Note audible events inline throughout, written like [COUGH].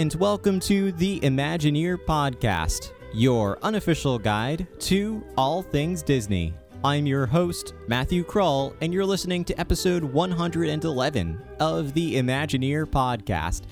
And welcome to the Imagineer Podcast, your unofficial guide to all things Disney. I'm your host, Matthew Krull, and you're listening to episode 111 of the Imagineer Podcast.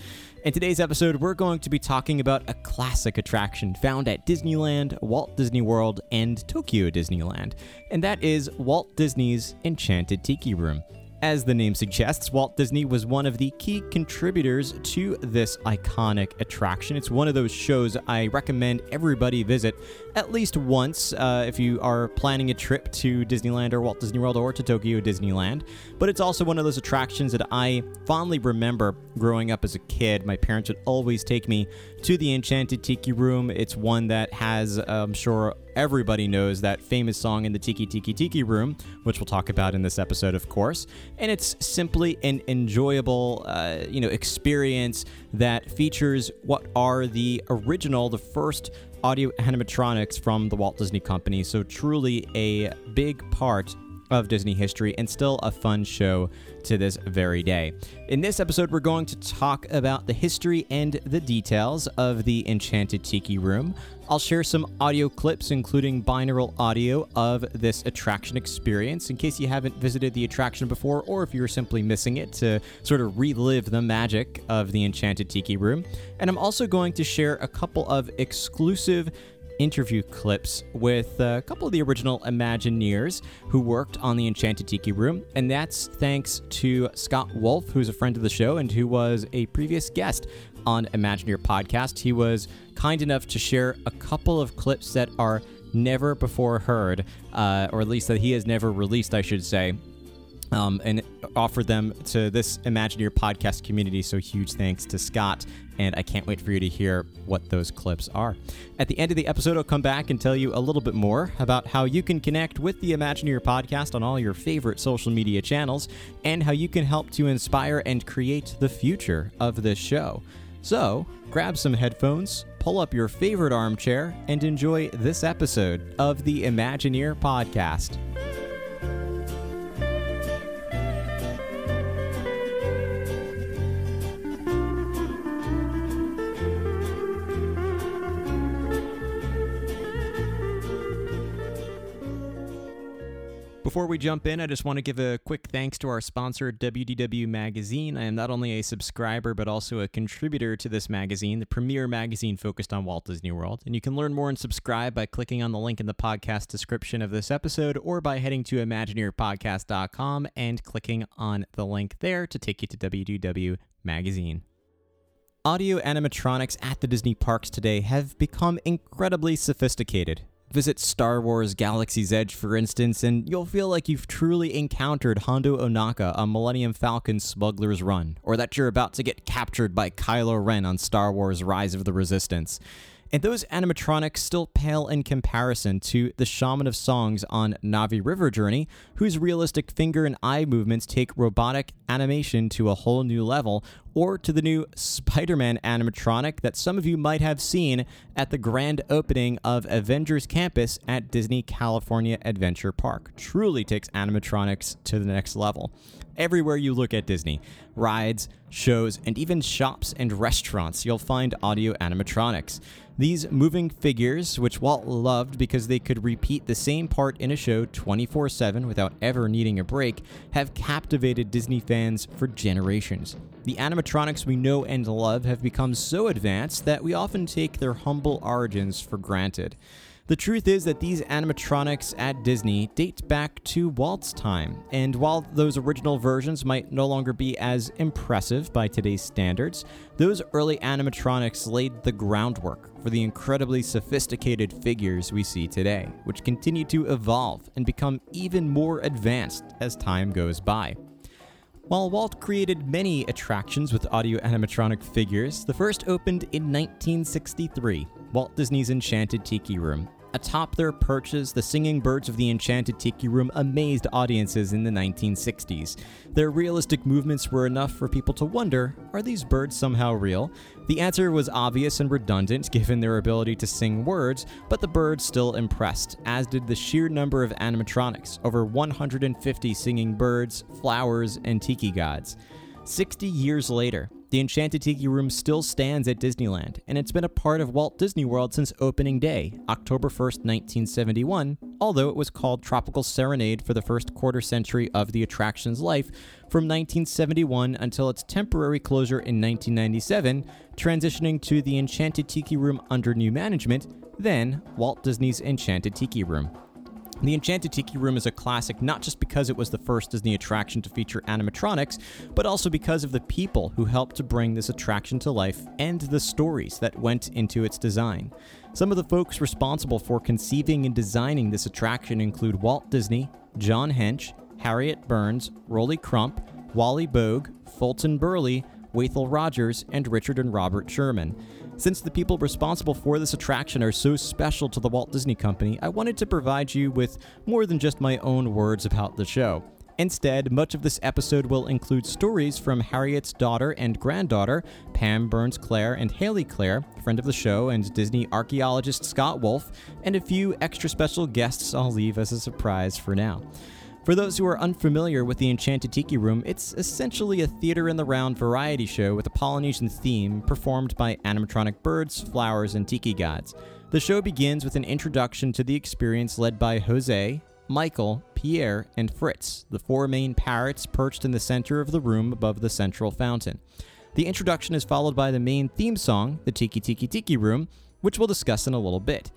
In today's episode, we're going to be talking about a classic attraction found at Disneyland, Walt Disney World, and Tokyo Disneyland, and that is Walt Disney's Enchanted Tiki Room. As the name suggests, Walt Disney was one of the key contributors to this iconic attraction. It's one of those shows I recommend everybody visit at least once uh, if you are planning a trip to Disneyland or Walt Disney World or to Tokyo Disneyland. But it's also one of those attractions that I fondly remember growing up as a kid. My parents would always take me to the Enchanted Tiki Room. It's one that has, I'm sure, everybody knows that famous song in the Tiki Tiki Tiki Room, which we'll talk about in this episode, of course. And it's simply an enjoyable, uh, you know, experience that features what are the original, the first audio animatronics from the Walt Disney Company. So truly a big part of Disney history and still a fun show to this very day. In this episode, we're going to talk about the history and the details of the Enchanted Tiki Room. I'll share some audio clips, including binaural audio of this attraction experience, in case you haven't visited the attraction before or if you're simply missing it to sort of relive the magic of the Enchanted Tiki Room. And I'm also going to share a couple of exclusive interview clips with a couple of the original Imagineers who worked on the Enchanted Tiki Room, and that's thanks to Scott Wolf, who's a friend of the show and who was a previous guest on Imagineer podcast. He was kind enough to share a couple of clips that are never before heard, uh, or at least that he has never released, I should say. Um, and offered them to this Imagineer podcast community. So, huge thanks to Scott and I can't wait for you to hear what those clips are. At the end of the episode, I'll come back and tell you a little bit more about how you can connect with the Imagineer podcast on all your favorite social media channels and how you can help to inspire and create the future of this show. So, grab some headphones, pull up your favorite armchair, and enjoy this episode of the Imagineer podcast. Before we jump in, I just want to give a quick thanks to our sponsor, WDW Magazine. I am not only a subscriber, but also a contributor to this magazine, the premier magazine focused on Walt Disney World. And you can learn more and subscribe by clicking on the link in the podcast description of this episode or by heading to ImagineerPodcast.com and clicking on the link there to take you to WDW Magazine. Audio animatronics at the Disney parks today have become incredibly sophisticated. Visit Star Wars Galaxy's Edge, for instance, and you'll feel like you've truly encountered Hondo Ohnaka on Millennium Falcon's Smuggler's Run, or that you're about to get captured by Kylo Ren on Star Wars Rise of the Resistance. And those animatronics still pale in comparison to the Shaman of Songs on Na'vi River Journey, whose realistic finger and eye movements take robotic animation to a whole new level, or to the new Spider Man animatronic that some of you might have seen at the grand opening of Avengers Campus at Disney California Adventure Park. Truly takes animatronics to the next level. Everywhere you look at Disney, rides, shows, and even shops and restaurants, you'll find audio animatronics. These moving figures, which Walt loved because they could repeat the same part in a show 24 7 without ever needing a break, have captivated Disney fans for generations. The animatronics we know and love have become so advanced that we often take their humble origins for granted. The truth is that these animatronics at Disney date back to Walt's time, and while those original versions might no longer be as impressive by today's standards, those early animatronics laid the groundwork for the incredibly sophisticated figures we see today, which continue to evolve and become even more advanced as time goes by. While Walt created many attractions with audio animatronic figures, the first opened in 1963, Walt Disney's Enchanted Tiki Room, Atop their perches, the singing birds of the Enchanted Tiki Room amazed audiences in the 1960s. Their realistic movements were enough for people to wonder are these birds somehow real? The answer was obvious and redundant [LAUGHS] given their ability to sing words, but the birds still impressed, as did the sheer number of animatronics over 150 singing birds, flowers, and tiki gods. 60 years later, The Enchanted Tiki Room still stands at Disneyland, and it's been a part of Walt Disney World since opening day, October 1st, 1971, although it was called Tropical Serenade for the first quarter century of the attraction's life from 1971 until its temporary closure in 1997, transitioning to the Enchanted Tiki Room under new management, then Walt Disney's Enchanted Tiki Room. The Enchanted Tiki Room is a classic not just because it was the first Disney attraction to feature animatronics, but also because of the people who helped to bring this attraction to life and the stories that went into its design. Some of the folks responsible for conceiving and designing this attraction include Walt Disney, John Hench, Harriet Burns, Rolly Crump, Wally Boag, Fulton Burley, Wathel Rogers, and Richard and Robert Sherman. Since the people responsible for this attraction are so special to the Walt Disney Company, I wanted to provide you with more than just my own words about the show. Instead, much of this episode will include stories from Harriet's daughter and granddaughter, Pam Burns Clare and Haley Clare, friend of the show and Disney archaeologist Scott Wolf, and a few extra special guests I'll leave as a surprise for now. For those who are unfamiliar with the Enchanted Tiki Room, it's essentially a theater in the round variety show with a Polynesian theme performed by animatronic birds, flowers, and tiki gods. The show begins with an introduction to the experience led by Jose, Michael, Pierre, and Fritz, the four main parrots perched in the center of the room above the central fountain. The introduction is followed by the main theme song, the Tiki Tiki Tiki Room, which we'll discuss in a little bit.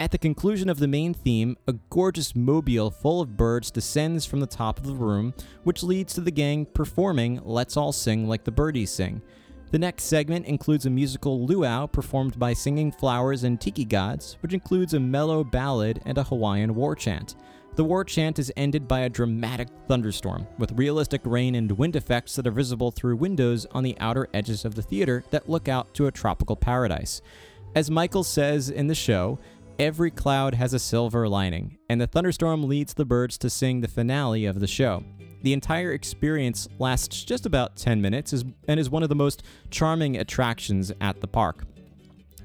At the conclusion of the main theme, a gorgeous mobile full of birds descends from the top of the room, which leads to the gang performing Let's All Sing Like the Birdies Sing. The next segment includes a musical luau performed by singing flowers and tiki gods, which includes a mellow ballad and a Hawaiian war chant. The war chant is ended by a dramatic thunderstorm, with realistic rain and wind effects that are visible through windows on the outer edges of the theater that look out to a tropical paradise. As Michael says in the show, Every cloud has a silver lining, and the thunderstorm leads the birds to sing the finale of the show. The entire experience lasts just about 10 minutes and is one of the most charming attractions at the park.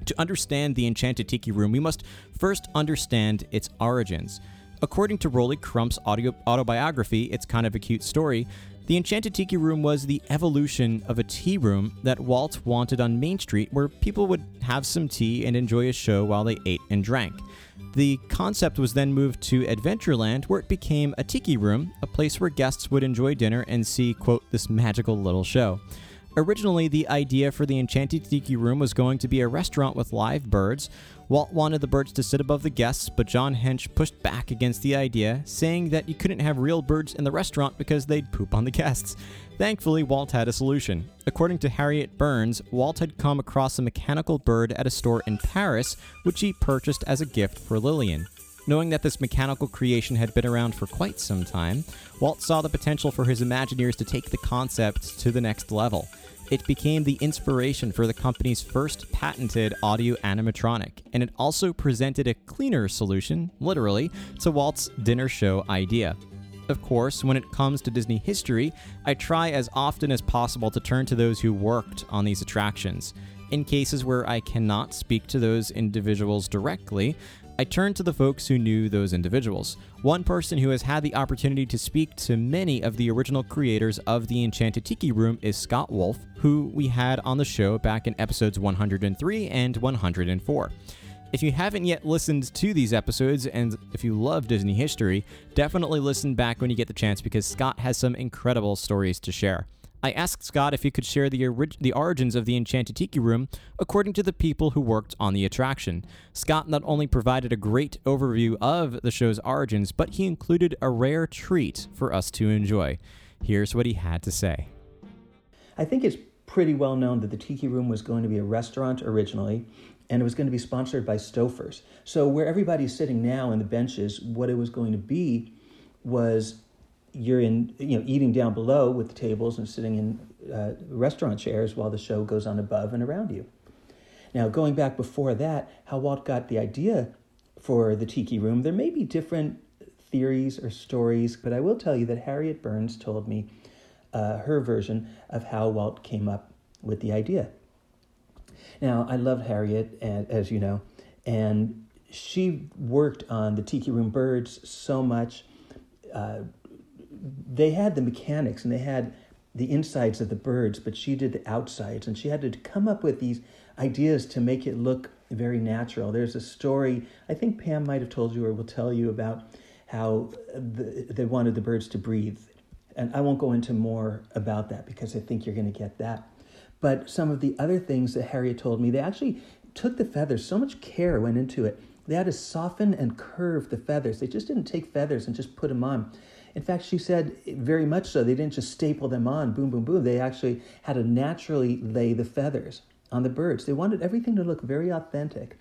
To understand the Enchanted Tiki Room, we must first understand its origins. According to Rolly Crump's audio- autobiography, It's Kind of a Cute Story, the Enchanted Tiki Room was the evolution of a tea room that Walt wanted on Main Street where people would have some tea and enjoy a show while they ate and drank. The concept was then moved to Adventureland, where it became a tiki room, a place where guests would enjoy dinner and see, quote, this magical little show. Originally, the idea for the Enchanted Tiki Room was going to be a restaurant with live birds, Walt wanted the birds to sit above the guests, but John Hench pushed back against the idea, saying that you couldn't have real birds in the restaurant because they'd poop on the guests. Thankfully, Walt had a solution. According to Harriet Burns, Walt had come across a mechanical bird at a store in Paris, which he purchased as a gift for Lillian. Knowing that this mechanical creation had been around for quite some time, Walt saw the potential for his Imagineers to take the concept to the next level. It became the inspiration for the company's first patented audio animatronic, and it also presented a cleaner solution, literally, to Walt's dinner show idea. Of course, when it comes to Disney history, I try as often as possible to turn to those who worked on these attractions. In cases where I cannot speak to those individuals directly, I turned to the folks who knew those individuals. One person who has had the opportunity to speak to many of the original creators of the Enchanted Tiki Room is Scott Wolf, who we had on the show back in episodes 103 and 104. If you haven't yet listened to these episodes, and if you love Disney history, definitely listen back when you get the chance because Scott has some incredible stories to share. I asked Scott if he could share the, orig- the origins of the Enchanted Tiki Room according to the people who worked on the attraction. Scott not only provided a great overview of the show's origins, but he included a rare treat for us to enjoy. Here's what he had to say. I think it's pretty well known that the Tiki Room was going to be a restaurant originally, and it was going to be sponsored by Stouffer's. So, where everybody's sitting now in the benches, what it was going to be was you're in, you know, eating down below with the tables and sitting in uh, restaurant chairs while the show goes on above and around you. Now, going back before that, how Walt got the idea for the Tiki Room, there may be different theories or stories, but I will tell you that Harriet Burns told me uh, her version of how Walt came up with the idea. Now, I love Harriet, as you know, and she worked on the Tiki Room Birds so much. Uh, they had the mechanics and they had the insides of the birds, but she did the outsides, and she had to come up with these ideas to make it look very natural. There's a story I think Pam might have told you or will tell you about how the, they wanted the birds to breathe, and I won't go into more about that because I think you're going to get that. But some of the other things that Harriet told me, they actually took the feathers. So much care went into it. They had to soften and curve the feathers. They just didn't take feathers and just put them on. In fact, she said very much so. They didn't just staple them on, boom, boom, boom. They actually had to naturally lay the feathers on the birds. They wanted everything to look very authentic.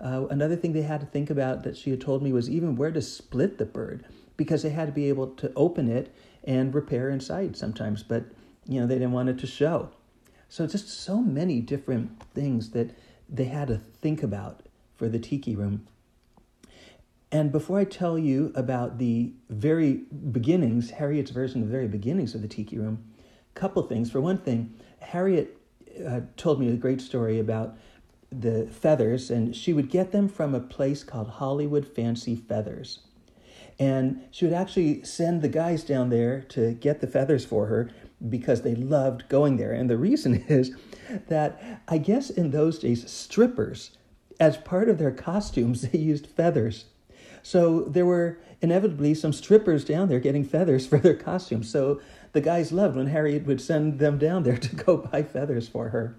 Uh, another thing they had to think about that she had told me was even where to split the bird because they had to be able to open it and repair inside sometimes, but you know they didn't want it to show. So just so many different things that they had to think about for the tiki room. And before I tell you about the very beginnings, Harriet's version of the very beginnings of the Tiki Room, a couple things. For one thing, Harriet uh, told me a great story about the feathers, and she would get them from a place called Hollywood Fancy Feathers. And she would actually send the guys down there to get the feathers for her because they loved going there. And the reason [LAUGHS] is that I guess in those days, strippers, as part of their costumes, [LAUGHS] they used feathers. So there were inevitably some strippers down there getting feathers [LAUGHS] for their costumes. So the guys loved when Harriet would send them down there to go [LAUGHS] buy feathers for her.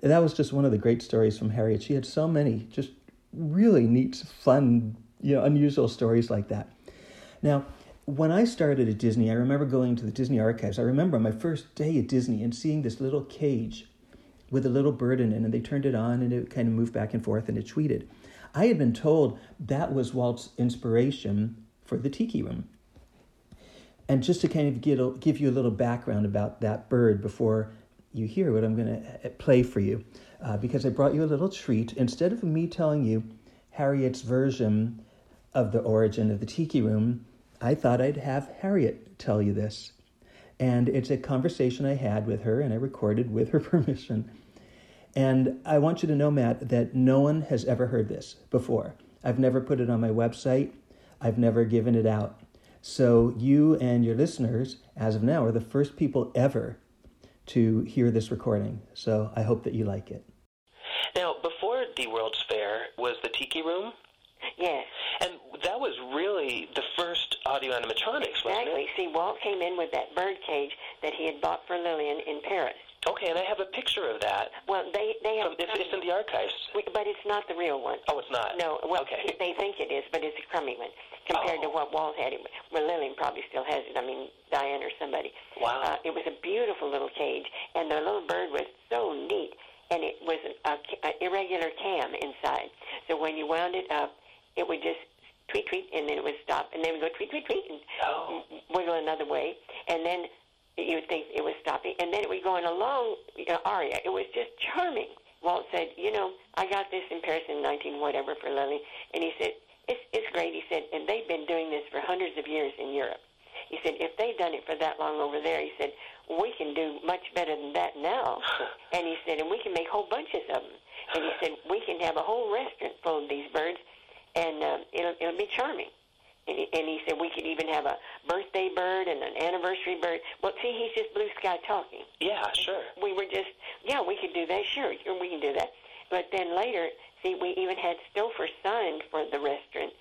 That was just one of the great stories from Harriet. She had so many just really neat, fun, you know, unusual stories like that. Now, when I started at Disney, I remember going to the Disney archives. I remember my first day at Disney and seeing this little cage with a little bird in it, and they turned it on and it kind of moved back and forth and it tweeted. I had been told that was Walt's inspiration for the Tiki Room. And just to kind of get a, give you a little background about that bird before you hear what I'm going to uh, play for you, uh, because I brought you a little treat. Instead of me telling you Harriet's version of the origin of the Tiki Room, I thought I'd have Harriet tell you this. And it's a conversation I had with her, and I recorded with her [LAUGHS] permission. And I want you to know, Matt, that no one has ever heard this before. I've never put it on my website, I've never given it out. So, you and your listeners, as of now, are the first people ever to hear this recording. So, I hope that you like it. Now, before the World's Fair was the Tiki Room. Yes. And that was really the first audio animatronics, wasn't exactly. it? See, Walt came in with that bird cage that he had bought for Lillian in Paris. Okay, and I have a picture of that. Well, they they have. From, it's, it's in the archives. But it's not the real one. Oh, it's not. No. Well, okay. they think it is, but it's a crummy one compared oh. to what Walt had. Well, Lillian probably still has it. I mean, Diane or somebody. Wow. Uh, it was a beautiful little cage, and the little bird was so neat, and it was a, a irregular cam inside. So when you wound it up, it would just tweet tweet, and then it would stop, and then it would go tweet tweet tweet, and oh. wiggle another way, and then you would think it and then it would go on a long you know, aria. It was just charming. Walt said, "You know, I got this in Paris in 19 whatever for Lily," and he said, "It's it's great." He said, "And they've been doing this for hundreds of years in Europe." He said, "If they've done it for that long over there," he said, "we can do much better than that now." [LAUGHS] and he said, "And we can make whole bunches of them." And he said, "We can have a whole restaurant full of these birds, and uh, it'll it'll be charming." And he, said we could even have a birthday bird and an anniversary bird. Well, see, he's just blue sky talking. Yeah, sure. We were just, yeah, we could do that. Sure, we can do that. But then later, see, we even had Stouffer signed for the restaurant.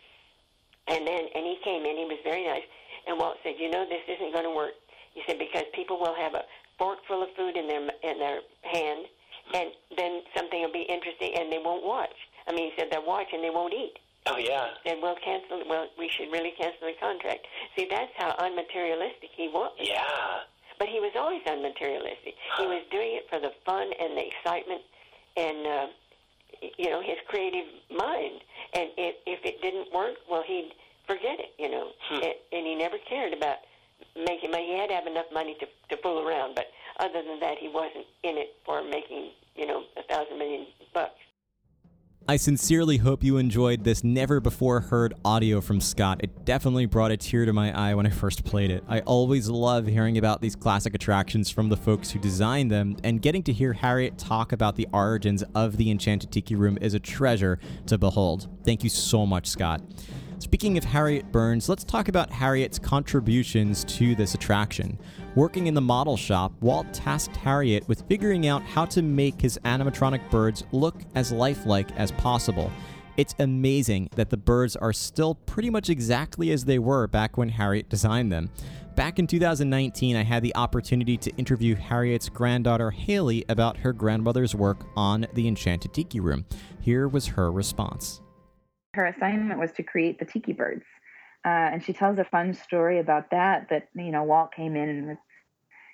And then, and he came in. He was very nice. And Walt said, "You know, this isn't going to work." He said because people will have a fork full of food in their in their hand, and then something will be interesting, and they won't watch. I mean, he said they'll watch and they won't eat. Oh yeah. And we'll cancel. Well, we should really cancel the contract. See, that's how unmaterialistic he was. Yeah. But he was always unmaterialistic. He was doing it for the fun and the excitement, and uh, you know his creative mind. And if if it didn't work, well, he'd forget it. You know, Hmm. and, and he never cared about making money. He had to have enough money to to fool around, but other than that, he wasn't in it for making you know a thousand million bucks. I sincerely hope you enjoyed this never before heard audio from Scott. It definitely brought a tear to my eye when I first played it. I always love hearing about these classic attractions from the folks who designed them, and getting to hear Harriet talk about the origins of the Enchanted Tiki Room is a treasure to behold. Thank you so much, Scott. Speaking of Harriet Burns, let's talk about Harriet's contributions to this attraction. Working in the model shop, Walt tasked Harriet with figuring out how to make his animatronic birds look as lifelike as possible. It's amazing that the birds are still pretty much exactly as they were back when Harriet designed them. Back in 2019, I had the opportunity to interview Harriet's granddaughter Haley about her grandmother's work on the Enchanted Tiki Room. Here was her response. Her assignment was to create the tiki birds. Uh, and she tells a fun story about that. That you know, Walt came in and was,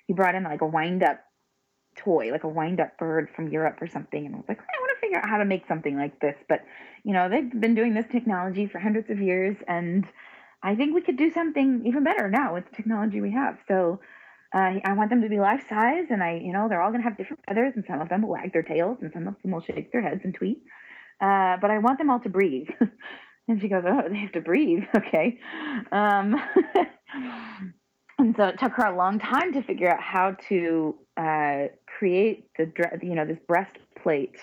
he brought in like a wind up toy, like a wind up bird from Europe or something, and was like, I want to figure out how to make something like this. But you know, they've been doing this technology for hundreds of years, and I think we could do something even better now with the technology we have. So. Uh, I want them to be life size, and I, you know, they're all going to have different feathers, and some of them will wag their tails, and some of them will shake their heads and tweet. Uh, but I want them all to breathe. [LAUGHS] And she goes, Oh, they have to breathe. [LAUGHS] Okay. Um, [LAUGHS] and so it took her a long time to figure out how to uh, create the, you know, this breastplate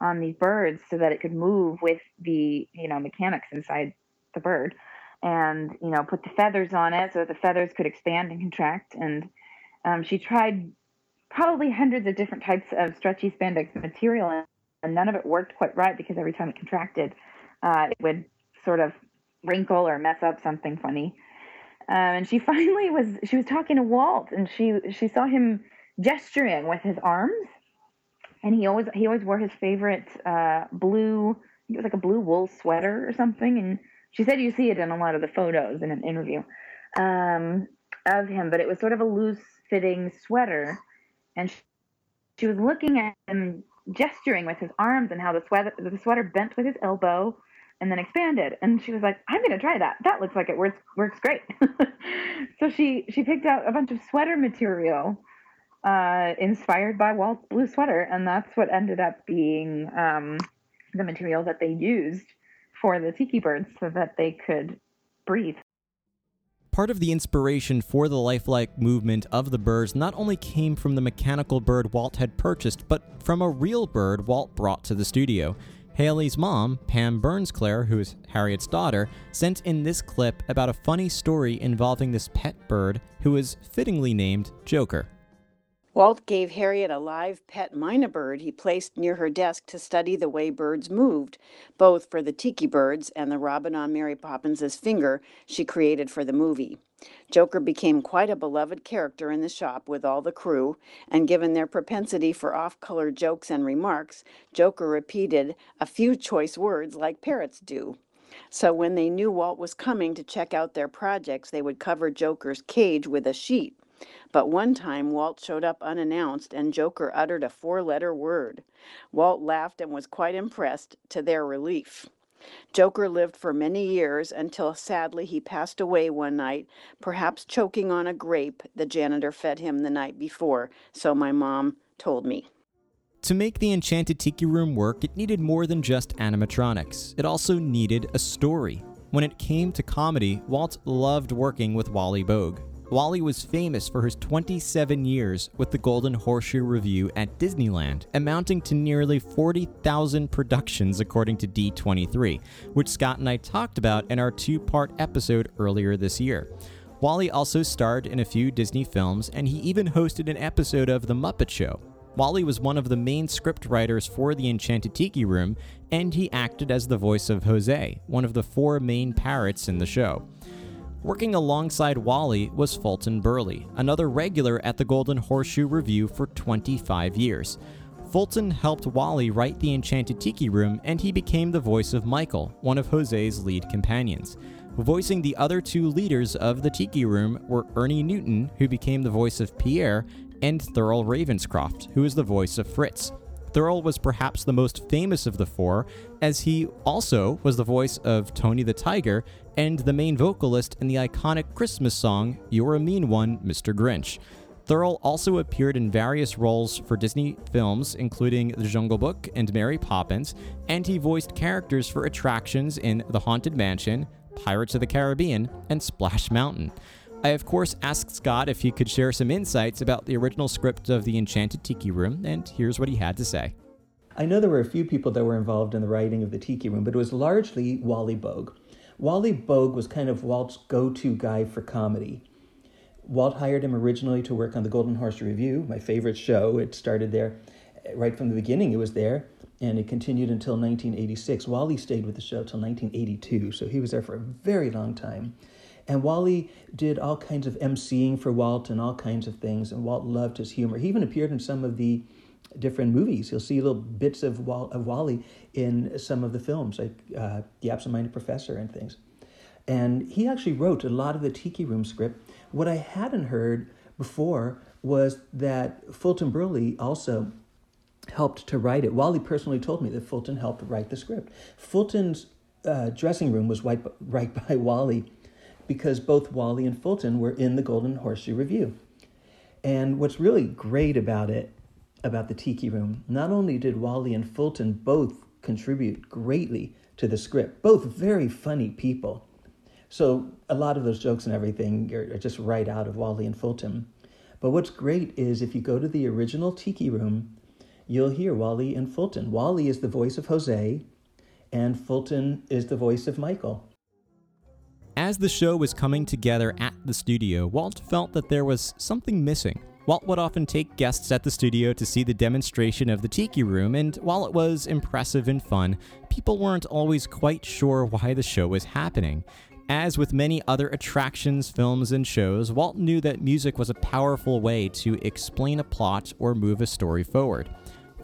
on these birds so that it could move with the, you know, mechanics inside the bird and, you know, put the feathers on it so that the feathers could expand and contract. And um, she tried probably hundreds of different types of stretchy spandex material and none of it worked quite right because every time it contracted, uh, it would sort of wrinkle or mess up something funny. Um, and she [LAUGHS] finally was she was talking to Walt, and she she saw him gesturing with his arms, and he always he always wore his favorite uh, blue it was like a blue wool sweater or something, and she said you see it in a lot of the photos in an interview um, of him, but it was sort of a loose fitting sweater, and she, she was looking at him gesturing with his arms and how the sweater the sweater bent with his elbow and then expanded. And she was like, I'm going to try that. That looks like it works, works great. [LAUGHS] so she, she picked out a bunch of sweater material uh, inspired by Walt's blue sweater. And that's what ended up being um, the material that they used for the tiki birds so that they could breathe. Part of the inspiration for the lifelike movement of the birds not only came from the mechanical bird Walt had purchased, but from a real bird Walt brought to the studio. Haley's mom, Pam Burns-Clare, who is Harriet's daughter, sent in this clip about a funny story involving this pet bird who is fittingly named Joker. Walt gave Harriet a live pet mynah bird he placed near her desk to study the way birds moved, both for the tiki birds and the robin on Mary Poppins's finger she created for the movie. Joker became quite a beloved character in the shop with all the crew, and given their propensity for off color jokes and remarks, Joker repeated a few choice words like parrots do. So when they knew Walt was coming to check out their projects, they would cover Joker's cage with a sheet. But one time Walt showed up unannounced and Joker uttered a four letter word. Walt laughed and was quite impressed, to their relief. Joker lived for many years until sadly he passed away one night, perhaps choking on a grape the janitor fed him the night before, so my mom told me. To make the Enchanted Tiki Room work, it needed more than just animatronics. It also needed a story. When it came to comedy, Walt loved working with Wally Boag. Wally was famous for his 27 years with the Golden Horseshoe Revue at Disneyland, amounting to nearly 40,000 productions according to D23, which Scott and I talked about in our two part episode earlier this year. Wally also starred in a few Disney films, and he even hosted an episode of The Muppet Show. Wally was one of the main script writers for The Enchanted Tiki Room, and he acted as the voice of Jose, one of the four main parrots in the show. Working alongside Wally was Fulton Burley, another regular at the Golden Horseshoe Revue for 25 years. Fulton helped Wally write The Enchanted Tiki Room, and he became the voice of Michael, one of Jose's lead companions. Voicing the other two leaders of the Tiki Room were Ernie Newton, who became the voice of Pierre, and Thurl Ravenscroft, who is the voice of Fritz. Thurl was perhaps the most famous of the four, as he also was the voice of Tony the Tiger and the main vocalist in the iconic Christmas song You're a Mean One, Mr. Grinch. Thurl also appeared in various roles for Disney films, including The Jungle Book and Mary Poppins, and he voiced characters for attractions in The Haunted Mansion, Pirates of the Caribbean, and Splash Mountain. I, of course, asked Scott if he could share some insights about the original script of The Enchanted Tiki Room, and here's what he had to say. I know there were a few people that were involved in the writing of the Tiki Room, but it was largely Wally Boag. Wally Boag was kind of Walt's go to guy for comedy. Walt hired him originally to work on the Golden Horse Revue, my favorite show. It started there eh, right from the beginning, it was there, and it continued until 1986. Wally stayed with the show till 1982, so he was there for a very long time. And Wally did all kinds of emceeing for Walt and all kinds of things, and Walt loved his humor. He even appeared in some of the different movies. You'll see little bits of, Wal- of Wally in some of the films, like uh, The Absent Minded Professor and things. And he actually wrote a lot of the Tiki Room script. What I hadn't heard before was that Fulton Burley also helped to write it. Wally personally told me that Fulton helped write the script. Fulton's uh, dressing room was right, right [LAUGHS] by Wally because both Wally and Fulton were in the Golden Horseshoe Revue. And what's really great about it, about the Tiki Room, not only did Wally and Fulton both contribute greatly to the script, both very funny people. So a lot of those jokes and everything are just right out of Wally and Fulton. But what's great is if you go to the original Tiki Room, you'll hear Wally and Fulton. Wally is the voice of Jose, and Fulton is the voice of Michael. As the show was coming together at the studio, Walt felt that there was something missing. Walt would often take guests at the studio to see the demonstration of the Tiki Room, and while it was impressive and fun, people weren't always quite sure why the show was happening. As with many other attractions, films, and shows, Walt knew that music was a powerful way to explain a plot or move a story forward.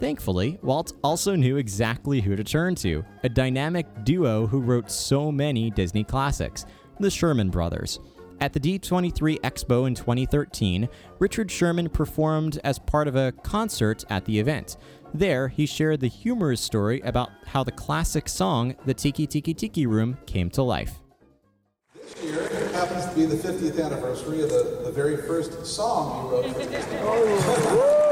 Thankfully, Walt also knew exactly who to turn to a dynamic duo who wrote so many Disney classics the Sherman Brothers. At the D23 Expo in 2013, Richard Sherman performed as part of a concert at the event. There, he shared the humorous story about how the classic song, The Tiki Tiki Tiki Room, came to life. This year happens to be the 50th anniversary of the, the very first song you wrote for Disney. [LAUGHS]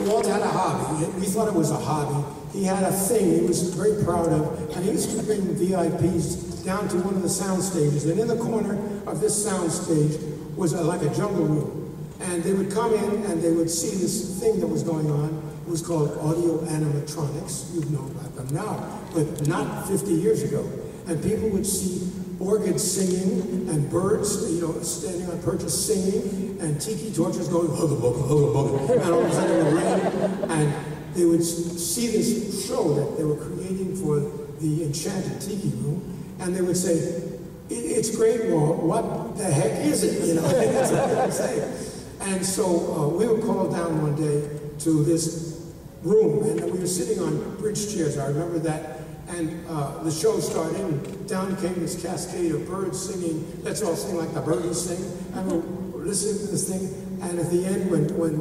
Walt had a hobby. We thought it was a hobby. He had a thing he was very proud of, and he used to bring VIPs down to one of the sound stages. And in the corner of this sound stage was a, like a jungle room. And they would come in and they would see this thing that was going on. It was called audio animatronics. You know about them now, but not 50 years ago. And people would see organs singing and birds, you know, standing on perches singing, and tiki torches going hugga bugga, hugga bugga, and all of a sudden it rain, and they would see this show that they were creating for the Enchanted Tiki Room, and they would say, "It's great, Walt. What the heck is it?" You know, [LAUGHS] that's what they would say. And so uh, we were called down one day to this room, and we were sitting on bridge chairs. I remember that and uh, the show started, and down came this cascade of birds singing. Let's all sing like the birds sing. Listening to this thing. And at the end, when, when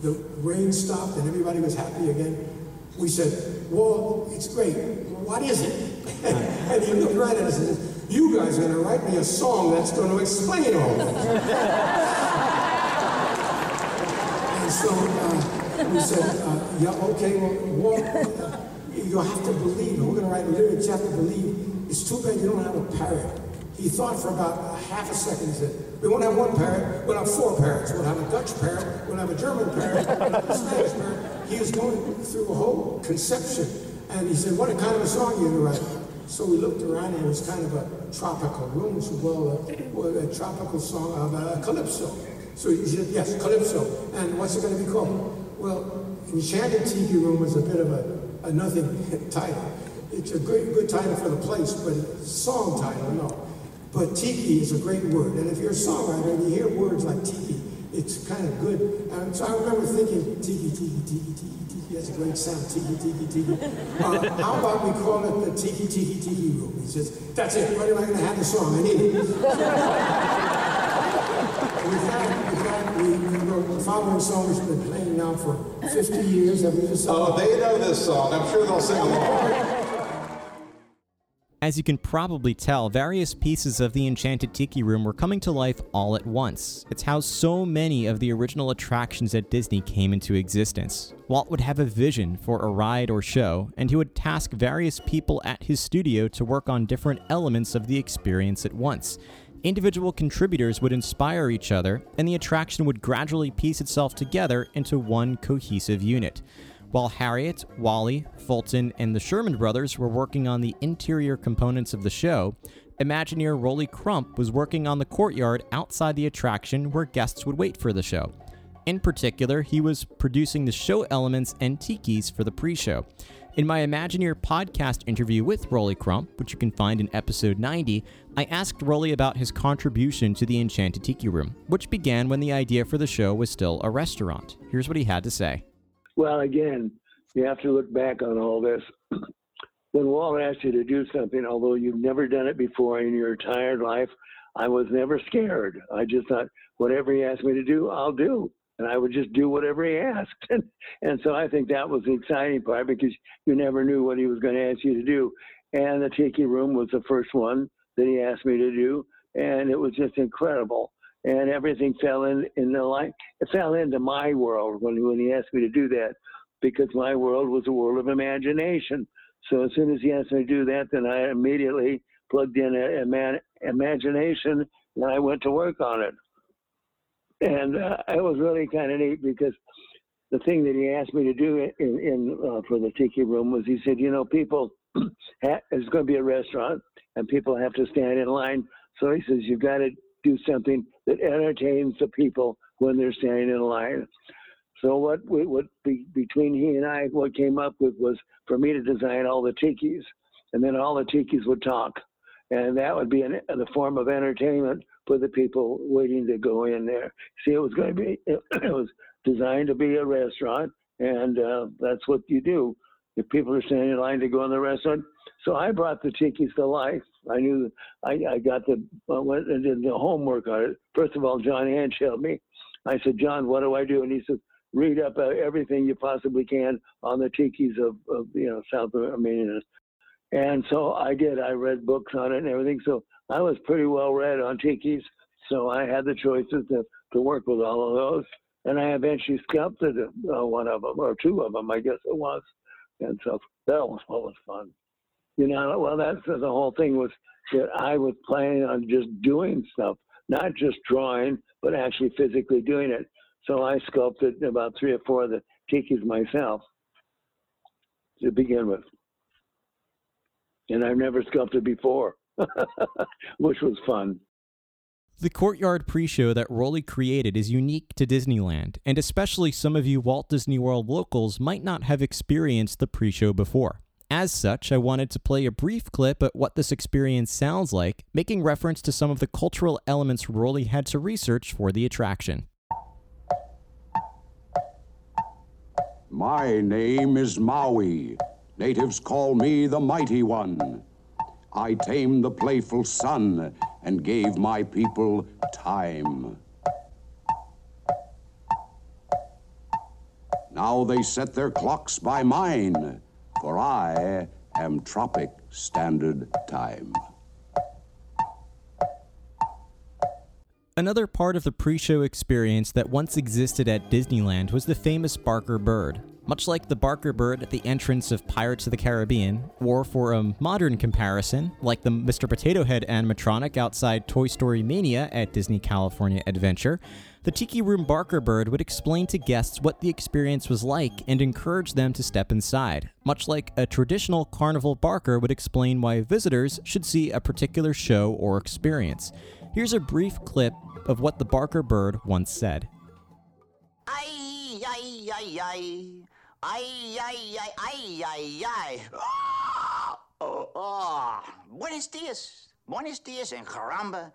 the rain stopped and everybody was happy again, we said, Well, it's great. What is it? [LAUGHS] and he looked right at us and said, You guys are going to write me a song that's going to explain all this. [LAUGHS] and so uh, we said, uh, Yeah, okay, well, well you have to believe, and we're going to write lyrics, you have to believe. It's too bad you don't have a parrot. He thought for about a half a second, he said, we won't have one parrot, we'll have four parrots. We'll have a Dutch parrot, we'll have a German parrot, a Spanish parrot. He was going through a whole conception. And he said, what kind of a song are you going to write? So we looked around and it was kind of a tropical room. So, well, uh, well a tropical song of uh, calypso. So he said, yes, calypso. And what's it going to be called? Well, Enchanted Tiki Room was a bit of a a nothing [LAUGHS] title. It's a great, good title for the place, but song title, no. But tiki is a great word, and if you're a songwriter and you hear words like tiki, it's kind of good. And so I remember thinking, tiki, tiki, tiki, tiki, tiki, that's a great sound, tiki, tiki, tiki. Uh, how about we call it the tiki, tiki, tiki room? He says, that's it, when am I going to have the song? I need it. with that, with that, we, we wrote the following song, has been playing now for 50 years. Have we just Oh, they know this song. I'm sure they'll sing along. As you can probably tell, various pieces of the Enchanted Tiki Room were coming to life all at once. It's how so many of the original attractions at Disney came into existence. Walt would have a vision for a ride or show, and he would task various people at his studio to work on different elements of the experience at once. Individual contributors would inspire each other, and the attraction would gradually piece itself together into one cohesive unit. While Harriet, Wally, Fulton, and the Sherman brothers were working on the interior components of the show, Imagineer Rolly Crump was working on the courtyard outside the attraction where guests would wait for the show. In particular, he was producing the show elements and tikis for the pre show. In my Imagineer podcast interview with Rolly Crump, which you can find in episode 90, I asked Rolly about his contribution to the Enchanted Tiki Room, which began when the idea for the show was still a restaurant. Here's what he had to say. Well, again, you have to look back on all this. [CLEARS THROAT] when Walt asked you to do something, although you've never done it before in your entire life, I was never scared. I just thought, whatever he asked me to do, I'll do and I would just do whatever he [LAUGHS] asked. And, and so I think that was the exciting part because you never knew what he was going to ask you to do. And the Tiki Room was the first one that he asked me to do, and it was just incredible. And everything fell in in the line. It fell into my world when when he asked me to do that, because my world was a world of imagination. So as soon as he asked me to do that, then I immediately plugged in a, a man, imagination and I went to work on it. And uh, it was really kind of neat because the thing that he asked me to do in, in uh, for the tiki room was he said, you know, people, it's going to be a restaurant and people have to stand in line. So he says, you've got to do something that entertains the people when they're standing in line. So what we, what be, between he and I, what came up with was for me to design all the tikis, and then all the tikis would talk, and that would be an, the form of entertainment for the people waiting to go in there. See, it was going to be, [CLEARS THROAT] it was designed to be a restaurant, and uh, that's what you do. If people are standing in line to go in the restaurant, so I brought the tikis to life. I knew I, I got the I went and did the homework on it. First of all, John Hench helped me. I said, John, what do I do? And he said, read up uh, everything you possibly can on the tikis of, of you know South Armenia. And so I did. I read books on it and everything. So I was pretty well read on tikis, so I had the choices to, to work with all of those. And I eventually sculpted uh, one of them, or two of them, I guess it was. And so that was what was fun. You know, well, that's the whole thing was that I was planning on just doing stuff, not just drawing, but actually physically doing it. So I sculpted about three or four of the tikis myself to begin with. And I've never sculpted before. [LAUGHS] which was fun. The courtyard pre show that Rolly created is unique to Disneyland, and especially some of you Walt Disney World locals might not have experienced the pre show before. As such, I wanted to play a brief clip at what this experience sounds like, making reference to some of the cultural elements Rolly had to research for the attraction. My name is Maui. Natives call me the Mighty One. I tamed the playful sun and gave my people time. Now they set their clocks by mine, for I am Tropic Standard Time. Another part of the pre show experience that once existed at Disneyland was the famous Barker bird. Much like the Barker bird at the entrance of Pirates of the Caribbean, or for a modern comparison, like the Mr. Potato Head animatronic outside Toy Story Mania at Disney California Adventure, the Tiki Room Barker bird would explain to guests what the experience was like and encourage them to step inside, much like a traditional carnival barker would explain why visitors should see a particular show or experience. Here's a brief clip of what the Barker bird once said. Buenos dias. Buenos dias and caramba.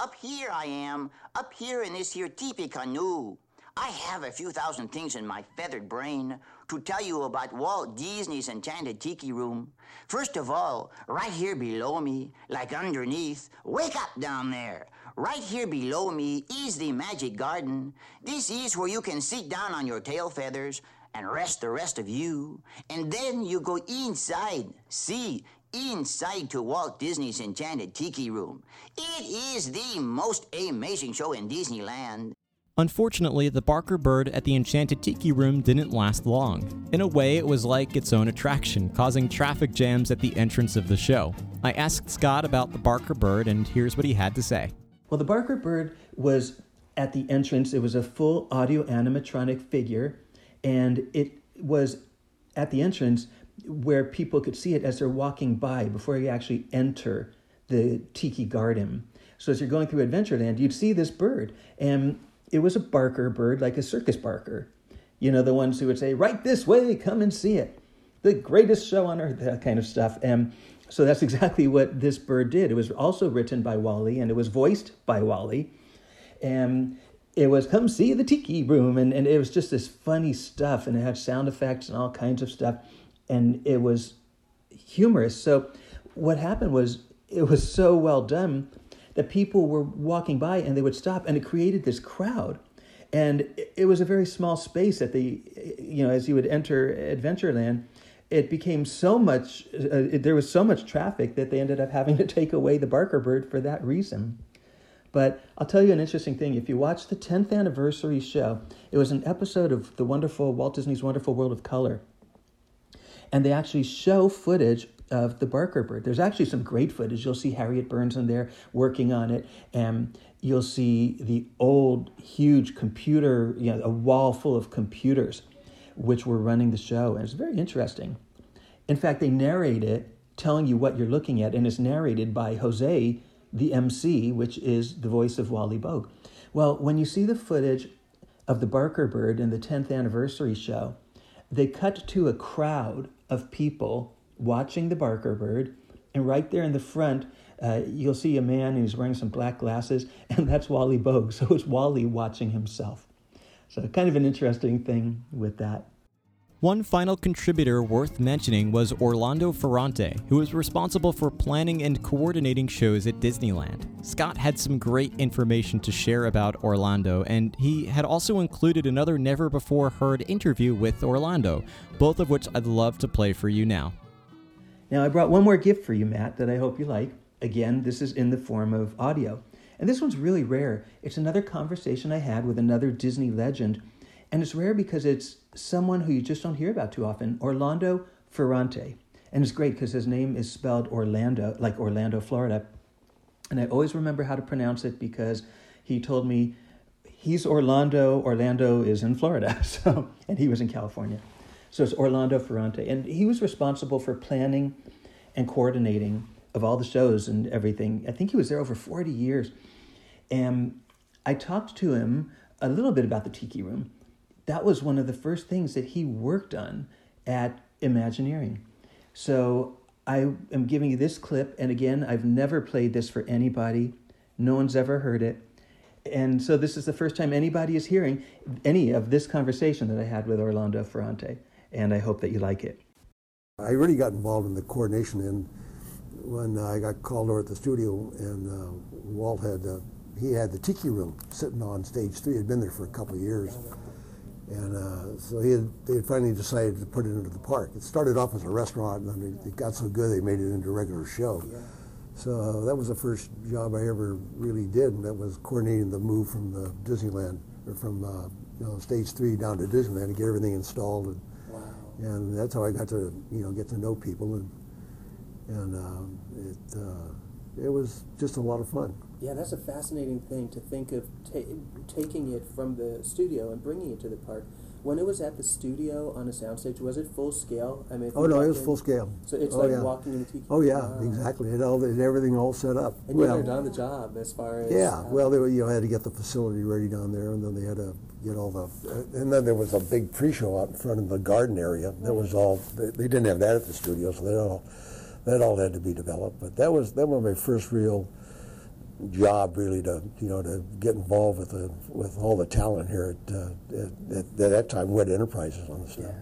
Up here I am, up here in this here teepee canoe. I have a few thousand things in my feathered brain to tell you about Walt Disney's Enchanted Tiki Room. First of all, right here below me, like underneath, wake up down there. Right here below me is the Magic Garden. This is where you can sit down on your tail feathers and rest the rest of you. And then you go inside. See, inside to Walt Disney's Enchanted Tiki Room. It is the most amazing show in Disneyland. Unfortunately, the Barker bird at the Enchanted Tiki Room didn't last long. In a way, it was like its own attraction, causing traffic jams at the entrance of the show. I asked Scott about the Barker bird, and here's what he had to say. Well, the Barker bird was at the entrance, it was a full audio animatronic figure, and it was at the entrance where people could see it as they're walking by before you actually enter the Tiki Garden. So as you're going through Adventureland, you'd see this bird, and it was a barker bird, like a circus barker. You know, the ones who would say, "Right this way, come and see it." The greatest show on earth, that kind of stuff. And so that's [LAUGHS] exactly what this bird did. It was also written by Wally and it was voiced by Wally. And it was come see the tiki room and, and it was just this funny stuff and it had sound effects and all kinds of stuff and it was humorous so what happened was it was so well done that people were walking by and they would stop and it created this crowd and it was a very small space at the you know as you would enter adventureland it became so much uh, there was so much traffic that they ended up having to take away the barker bird for that reason but I'll tell you an interesting thing. If you watch the 10th anniversary show, it was an episode of the wonderful Walt Disney's Wonderful World of Color. And they actually show footage of the Barker bird. There's actually some great footage. You'll see Harriet Burns in there working on it, and you'll see the old, huge computer, you know, a wall full of computers which were running the show. And it's very interesting. In fact, they narrate it, telling you what you're looking at, and it's narrated by Jose the MC, which is the voice of Wally Boag. Well, when you see the footage of the Barker Bird in the 10th anniversary show, they cut to a crowd of people watching the Barker Bird, and right there in the front, uh, you'll see a man who's wearing some black glasses, [LAUGHS] and that's Wally Boag. So it's Wally watching himself. So, kind of an interesting thing with that. One final contributor worth mentioning was Orlando Ferrante, who was responsible for planning and coordinating shows at Disneyland. Scott had some great information to share about Orlando, and he had also included another never before heard interview with Orlando, both of which I'd love to play for you now. Now, I brought one more gift for you, Matt, that I hope you like. Again, this is in the form of audio. And this one's really rare. It's another conversation I had with another Disney legend and it's rare because it's someone who you just don't hear about too often, Orlando Ferrante. And it's great because his name is spelled Orlando, like Orlando, Florida. And I always remember how to pronounce it because he told me he's Orlando, Orlando is in Florida. [LAUGHS] So, and he was in California. So it's Orlando Ferrante. And he was responsible for planning and coordinating of all the shows and everything. I think he was there over 40 years. And I talked to him a little bit about the Tiki Room that was one of the first things that he worked on at Imagineering. So I am giving you this clip, and again, I've never played this for anybody. No one's ever heard it. And so this is the first time anybody is hearing any of this conversation that I had with Orlando Ferrante, and I hope that you like it. I really got involved in the coordination and when I got called over at the studio, and uh, Walt had uh, he had the Tiki Room sitting on stage three. Had been there for a couple of years, and uh, so he had, they had finally decided to put it into the park. It started off as a restaurant, and then it got so good they made it into a regular show. Yeah. So uh, that was the first job I ever really did, and that was coordinating the move from the Disneyland, or from uh, you know, stage three down to Disneyland to get everything installed. And, wow. and that's how I got to you know get to know people, and and um, it uh, it was just a lot of fun. Yeah, that's a fascinating thing to think of ta- taking it from the studio and bringing it to the park. When it was at the studio on a soundstage, was it full scale? I mean, oh no, it was in, full scale. So it's oh, like yeah. walking in a tiki. Oh yeah, wow. exactly. It all it, everything all set up. And well, you had done the job as far as yeah. Uh, well, they were, you know had to get the facility ready down there, and then they had to get all the, uh, and then there was a big pre-show out in front of the garden area. That was all. They, they didn't have that at the studio, so that all that all had to be developed. But that was that was my first real job really to you know to get involved with the with all the talent here at, uh, at, at, that time WED Enterprises on the stuff.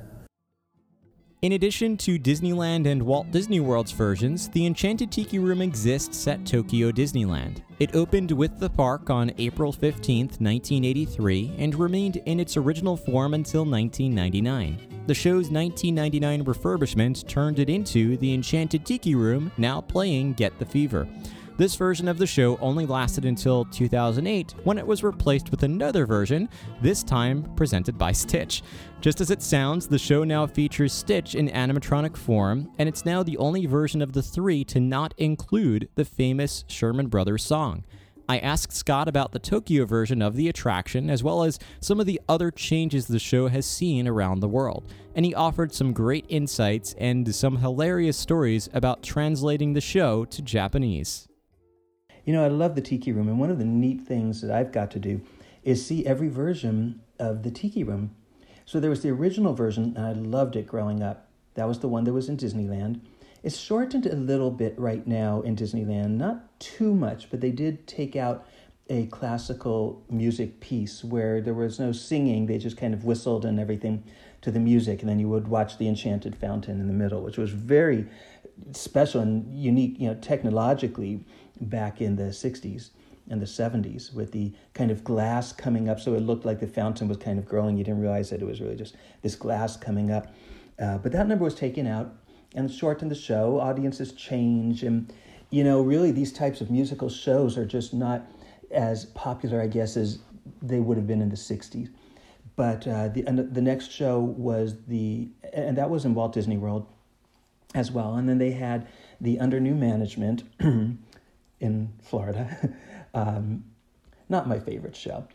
In addition to Disneyland and Walt Disney World's versions, the Enchanted Tiki Room exists at Tokyo Disneyland. It opened with the park on April 15, 1983, and remained in its original form until 1999. The show's 1999 refurbishment turned it into the Enchanted Tiki Room, now playing Get the Fever. This version of the show only lasted until 2008 when it was replaced with another version, this time presented by Stitch. Just as it sounds, the show now features Stitch in animatronic form, and it's now the only version of the three to not include the famous Sherman Brothers song. I asked Scott about the Tokyo version of the attraction, as well as some of the other changes the show has seen around the world, and he offered some great insights and some hilarious stories about translating the show to Japanese. You know, I love the Tiki Room, and one of the neat things that I've got to do is see every version of the Tiki Room. So there was the original version, and I loved it growing up. That was the one that was in Disneyland. It's shortened a little bit right now in Disneyland, not too much, but they did take out a classical music piece where there was no singing. They just kind of whistled and everything to the music, and then you would watch the Enchanted Fountain in the middle, which was very special and unique, you know, technologically back in the 60s and the 70s with the kind of glass coming up so it looked like the fountain was kind of growing. You didn't realize that it was really just this glass coming up. Uh, but that number was taken out and shortened the show. Audiences change, and you know, really, these types of musical shows are just not as popular, I guess, as they would have been in the '60s. But uh, the the next show was the, and that was in Walt Disney World, as well. And then they had the under new management [CLEARS THROAT] in Florida. [LAUGHS] um, not my favorite show.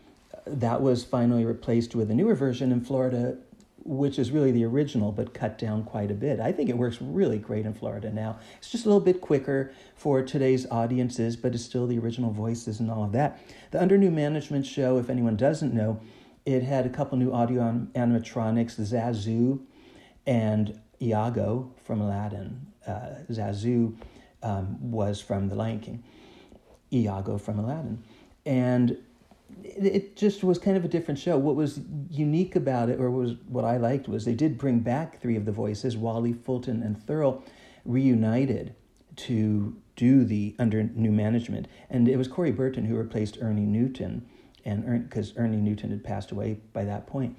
That was finally replaced with a newer version in Florida which is really the original but cut down quite a bit. I think it works really great in Florida now. It's just a little bit quicker for today's audiences, but it's still the original voices and all of that. The Under New Management show, if anyone doesn't know, it had a couple new audio animatronics, Zazu and Iago from Aladdin. Uh, Zazu um, was from The Lion King, Iago from Aladdin. And it just was kind of a different show. What was unique about it, or was what I liked, was they did bring back three of the voices. Wally, Fulton, and Thurl reunited to do the under new management, and it was Corey Burton who replaced Ernie Newton, and because Ernie Newton had passed away by that point.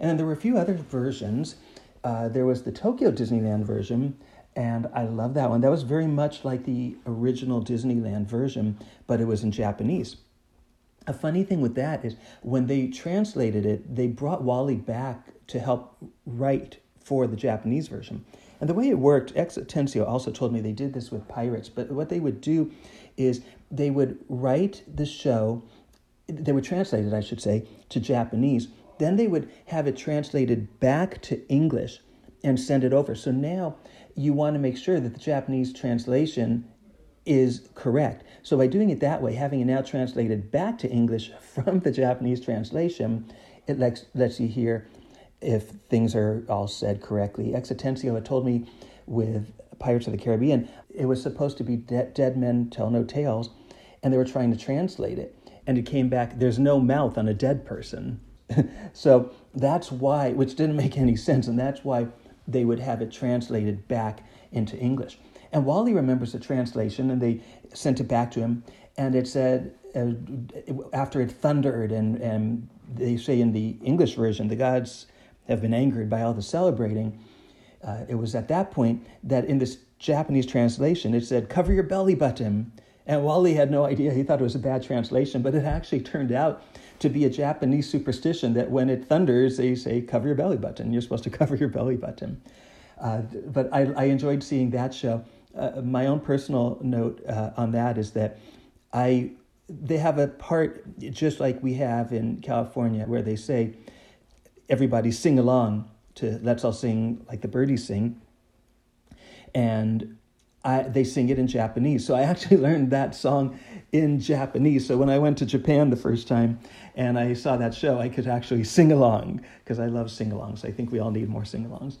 And then there were a few other versions. Uh, there was the Tokyo Disneyland version, and I love that one. That was very much like the original Disneyland version, but it was in Japanese a funny thing with that is when they translated it, they brought Wally back to help write for the Japanese version. And the way it worked, X Atencio also told me they did this with Pirates, but what they would do is they would write the show, they would translate it, I should say, to Japanese. Then they would have it translated back to English and send it over. So now you want to make sure that the Japanese translation is correct. So by doing it that way, having it now translated back to English [LAUGHS] from the Japanese translation, it lets, lets you hear if things are all said correctly. X Atencio had told me with Pirates of the Caribbean, it was supposed to be de- Dead Men Tell No Tales, and they were trying to translate it. And it came back, there's no mouth on a dead person. [LAUGHS] so that's why, which didn't make any sense, and that's why they would have it translated back into English. And Wally remembers the translation, and they sent it back to him, and it said, uh, after it thundered, and, and they say in the English version, the gods have been angered by all the celebrating. Uh, it was at that point that in this Japanese translation, it said, cover your belly button. And Wally had no idea. He thought it was a bad translation, but it actually turned out to be a Japanese superstition that when it thunders, they say, cover your belly button. You're supposed to [LAUGHS] cover your belly button. Uh, but I, I enjoyed seeing that show uh, my own personal note uh, on that is that I they have a part just like we have in California where they say everybody sing along to let's all sing like the birdies sing and I, they sing it in Japanese. So I [LAUGHS] actually learned that song in Japanese. So when I went to Japan the first time and I saw that show, I could actually sing along because I love sing alongs. I think we all need more sing alongs.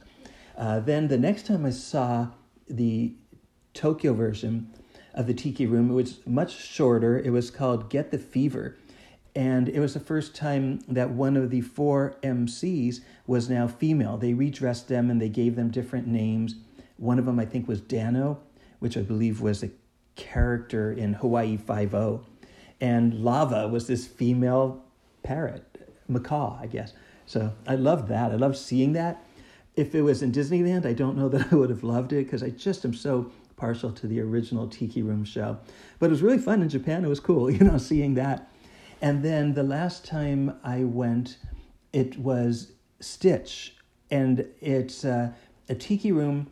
Uh, then the next time I saw the Tokyo version of the Tiki Room. It was much shorter. It was called Get the Fever. And it was the first time that one of the four MCs was now female. They redressed them and they gave them different names. One of them, I think, was Danno, which I believe was a character in Hawaii Five O. And Lava was this female parrot, macaw, I guess. So I loved that. I loved seeing that. If it was in Disneyland, I don't know [LAUGHS] that I would have loved it because I just am so partial to the original Tiki Room show. But it was really fun in Japan. It was cool, [LAUGHS] you know, seeing that. And then the last time I went, it was Stitch, and it's uh, a Tiki Room.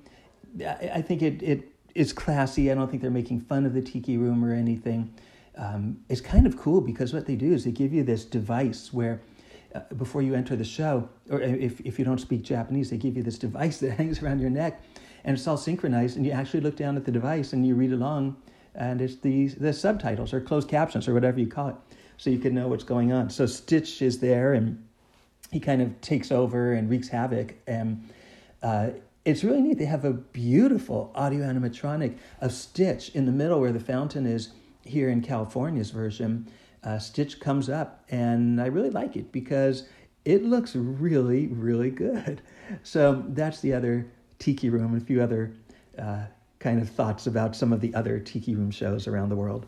I think it it is classy. I don't think they're making fun of the Tiki Room or anything. um, it's kind of cool because what they do is they give you this device where uh, before you enter the show, or if, if you don't speak Japanese, they give you this device [LAUGHS] that hangs around your neck and it's all synchronized and you actually look down at the device and you read along and it's the, the subtitles or closed captions or whatever you call it so you can know what's going on. So Stitch is there and he kind of takes over and wreaks havoc. And uh, it's really neat. They have a beautiful audio animatronic of Stitch in the middle where the fountain is here in California's version. Uh, Stitch comes up, and I really like it because it looks really, really good. [LAUGHS] So that's the other Tiki Room and a few other uh, kind of thoughts about some of the other Tiki Room shows around the world.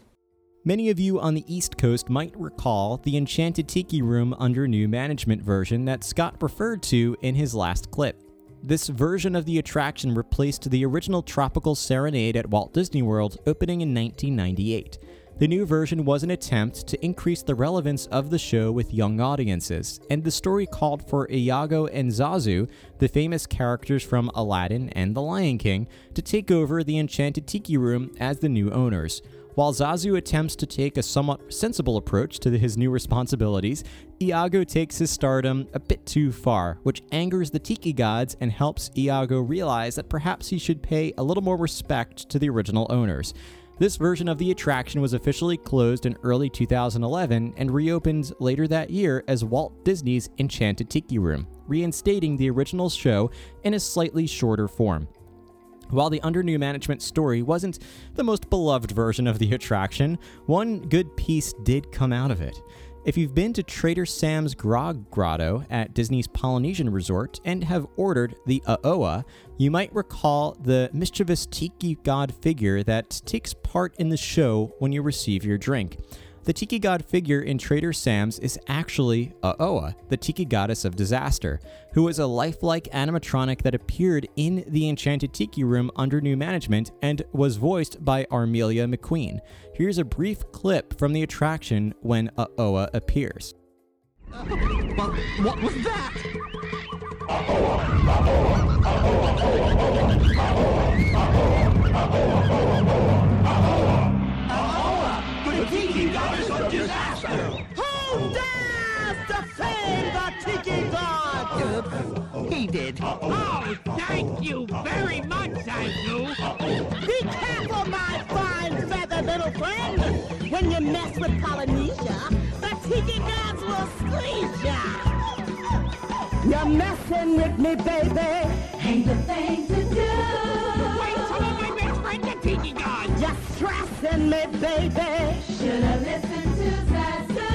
Many of you on the East Coast might recall the Enchanted Tiki Room under new management version that Scott referred to in his last clip. This version of the attraction replaced the original Tropical Serenade at Walt Disney World opening in 1998. The new version was an attempt to increase the relevance of the show with young audiences, and the story called for Iago and Zazu, the famous characters from Aladdin and The Lion King, to take over the Enchanted Tiki Room as the new owners. While Zazu attempts to take a somewhat sensible approach to his new responsibilities, Iago takes his stardom a bit too far, which angers the Tiki gods and helps Iago realize that perhaps he should pay a little more respect to the original owners. This version of the attraction was officially closed in early 2011 and reopened later that year as Walt Disney's Enchanted Tiki Room, reinstating the original show in a slightly shorter form. While the under new management story wasn't the most beloved version of the attraction, one good piece did come out of it. If you've been to Trader Sam's Grog Grotto at Disney's Polynesian Resort and have ordered the Uh-Oa, you might recall the mischievous tiki god figure that takes part in the show when you receive your drink. The tiki god figure in Trader Sam's is actually Uh-Oa, the tiki goddess of disaster, who was a lifelike animatronic that appeared in the Enchanted Tiki Room under new management and was voiced by Armelia McQueen. Here's a brief clip from the attraction when Uh-Oa appears. What was that? The Tiki Goddess of Disaster! Who dares defend the Tiki God? He did. Oh, thank you very much, Zazu. Be careful, my fine feathered little friend. When you mess with Polynesia, the Tiki Gods will squeeze ya. You're messing with me, baby. Ain't the thing to do. Tiki God. You're stressing me, baby. Should've listened to Zazu.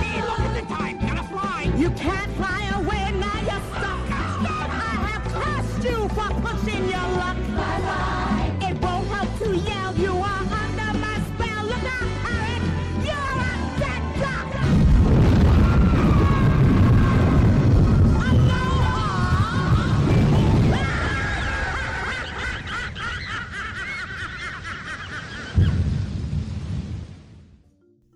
Hey, look at the time. Gotta fly. You can't fly away now. You're stuck. I have cursed you for pushing your luck. Bye bye. It won't help to yell.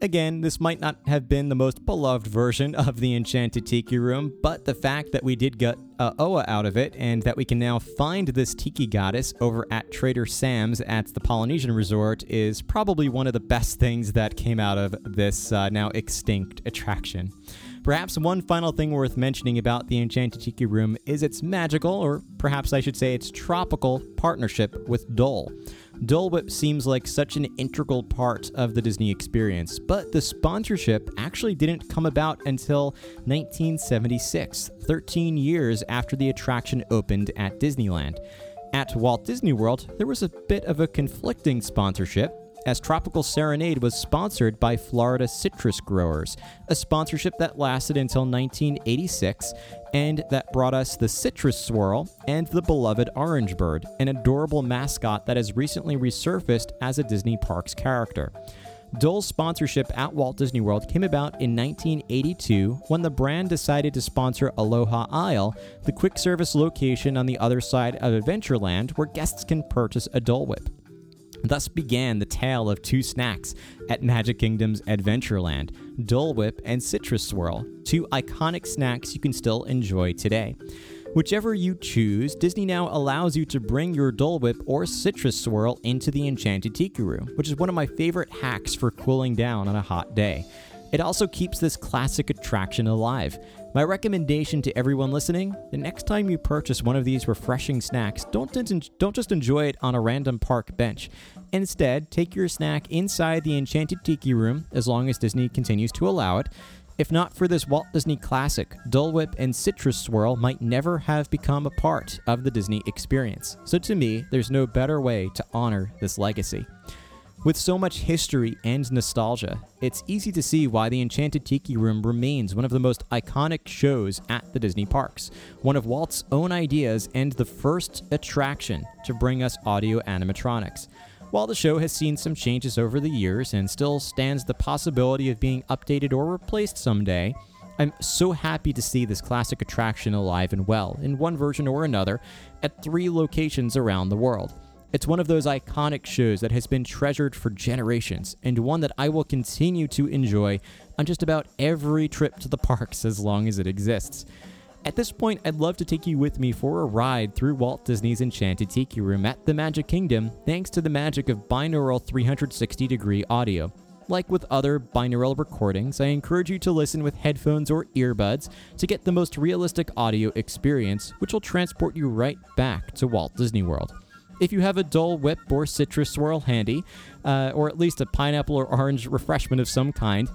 Again, this might not have been the most beloved version of the Enchanted Tiki Room, but the fact that we did get uh, Oa out of it and that we can now find this Tiki goddess over at Trader Sam's at the Polynesian Resort is probably one of the best things that came out of this uh, now extinct attraction. Perhaps one final thing worth mentioning about the Enchanted Tiki Room is its magical, or perhaps I should say its tropical, partnership with Dole. Dole Whip seems like such an integral part of the Disney experience, but the sponsorship actually didn't come about until 1976, 13 years after the attraction opened at Disneyland. At Walt Disney World, there was a bit of a conflicting sponsorship, as Tropical Serenade was sponsored by Florida citrus growers, a sponsorship that lasted until 1986 and that brought us the citrus swirl and the beloved orange bird, an adorable mascot that has recently resurfaced as a Disney Parks character. Dole's sponsorship at Walt Disney World came about in 1982 when the brand decided to sponsor Aloha Isle, the quick service location on the other side of Adventureland where guests can purchase a Dole Whip. Thus began the tale of two snacks at Magic Kingdom's Adventureland Dole Whip and Citrus Swirl, two iconic snacks you can still enjoy today. Whichever you choose, Disney now allows you to bring your Dole Whip or Citrus Swirl into the Enchanted Tiki Room, which is one of my favorite hacks for cooling down on a hot day. It also keeps this classic attraction alive. My recommendation to everyone listening the next time you purchase one of these refreshing snacks, don't, don't just enjoy it on a random park bench. Instead, take your snack inside the Enchanted Tiki Room as long as Disney continues to allow it. If not for this Walt Disney classic, Dole Whip and Citrus Swirl might never have become a part of the Disney experience. So to me, there's no better way to honor this legacy. With so much history and nostalgia, it's easy to see why the Enchanted Tiki Room remains one of the most iconic shows at the Disney parks, one of Walt's own ideas and the first attraction to bring us audio animatronics. While the show has seen some changes over the years and still stands the possibility of being updated or replaced someday, I'm so happy to see this classic attraction alive and well, in one version or another, at three locations around the world. It's one of those iconic shows that has been treasured for generations, and one that I will continue to enjoy on just about every trip to the parks as long as it exists. At this point, I'd love to take you with me for a ride through Walt Disney's Enchanted Tiki Room at the Magic Kingdom, thanks to the magic of binaural 360 degree audio. Like with other binaural recordings, I encourage you to listen with headphones or earbuds to get the most realistic audio experience, which will transport you right back to Walt Disney World. If you have a Dole Whip or Citrus Swirl handy, uh, or at least a pineapple or orange refreshment of some kind,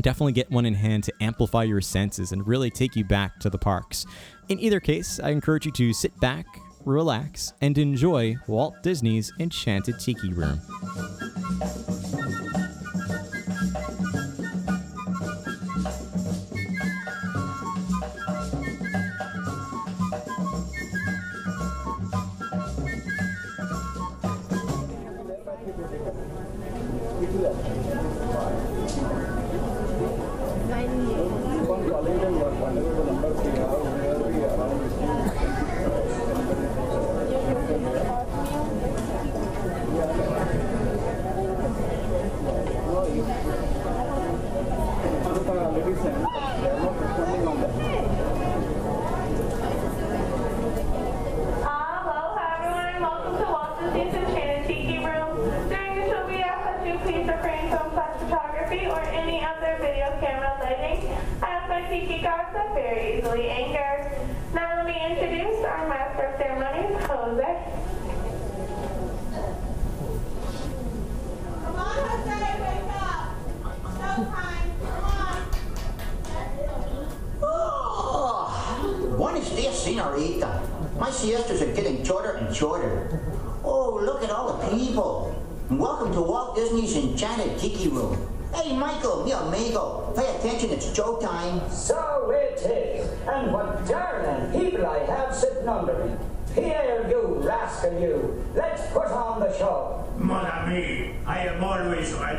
definitely get one in hand to amplify your senses and really take you back to the parks. In either case, I encourage you to sit back, relax, and enjoy Walt Disney's Enchanted Tiki Room.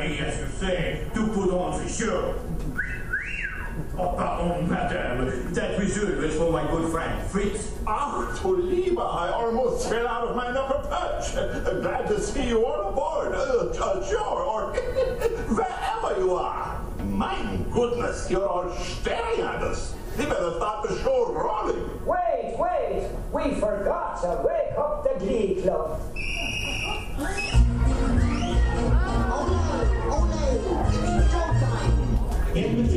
as you say, to put on the show. Oh, pardon, madame. That reserve is for my good friend Fritz. Ach, to lieber, I almost fell out of my upper perch. Glad to see you on board, uh, uh, or [LAUGHS] wherever you are. My goodness, you're all staring at us. We better start the show rolling. Wait, wait. We forgot to wake up the Glee Club. in.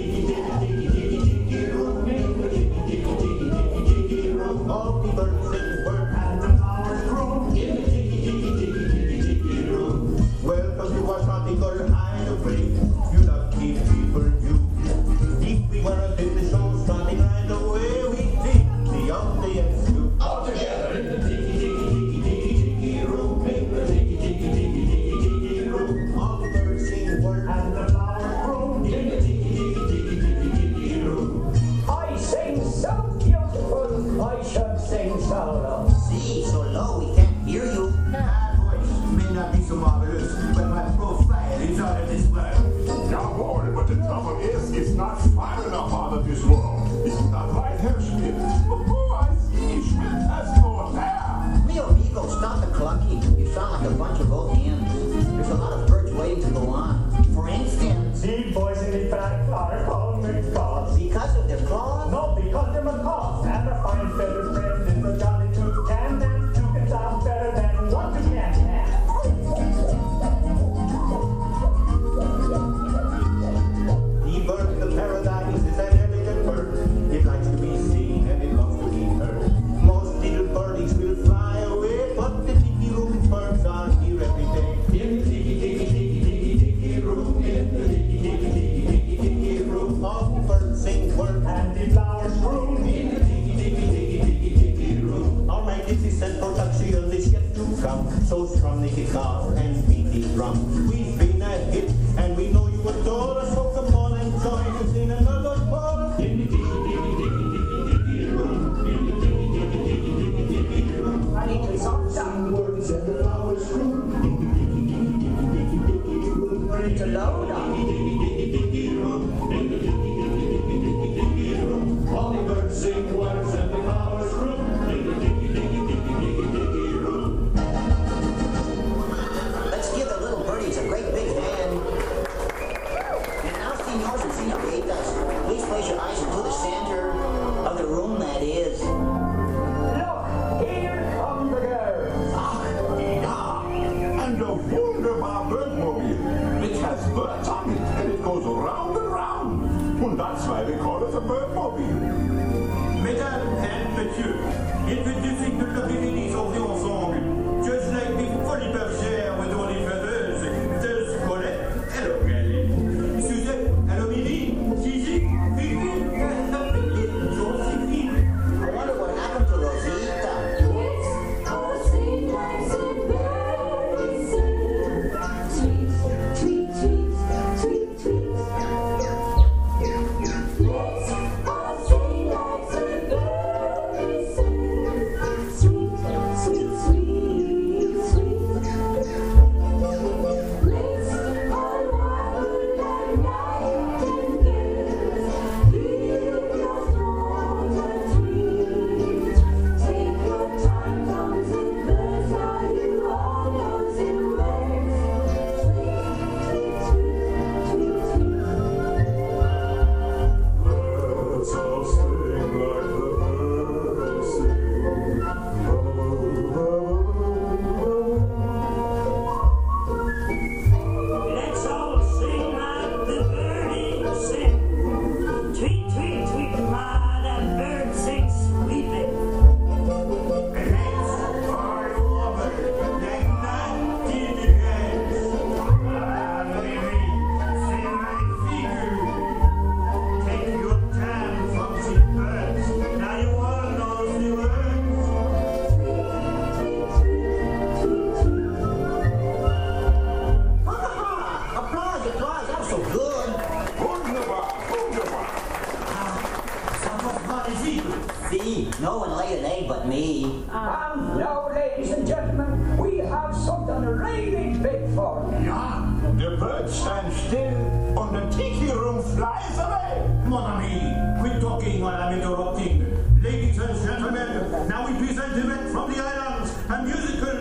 See, no one laid an egg but me. Uh, and now, ladies and gentlemen, we have something really big for you. Yeah, the birds stand still and the tiki room flies away. Mon ami, quit talking while I'm interrupting. Ladies and gentlemen, now we present the from the islands, a musical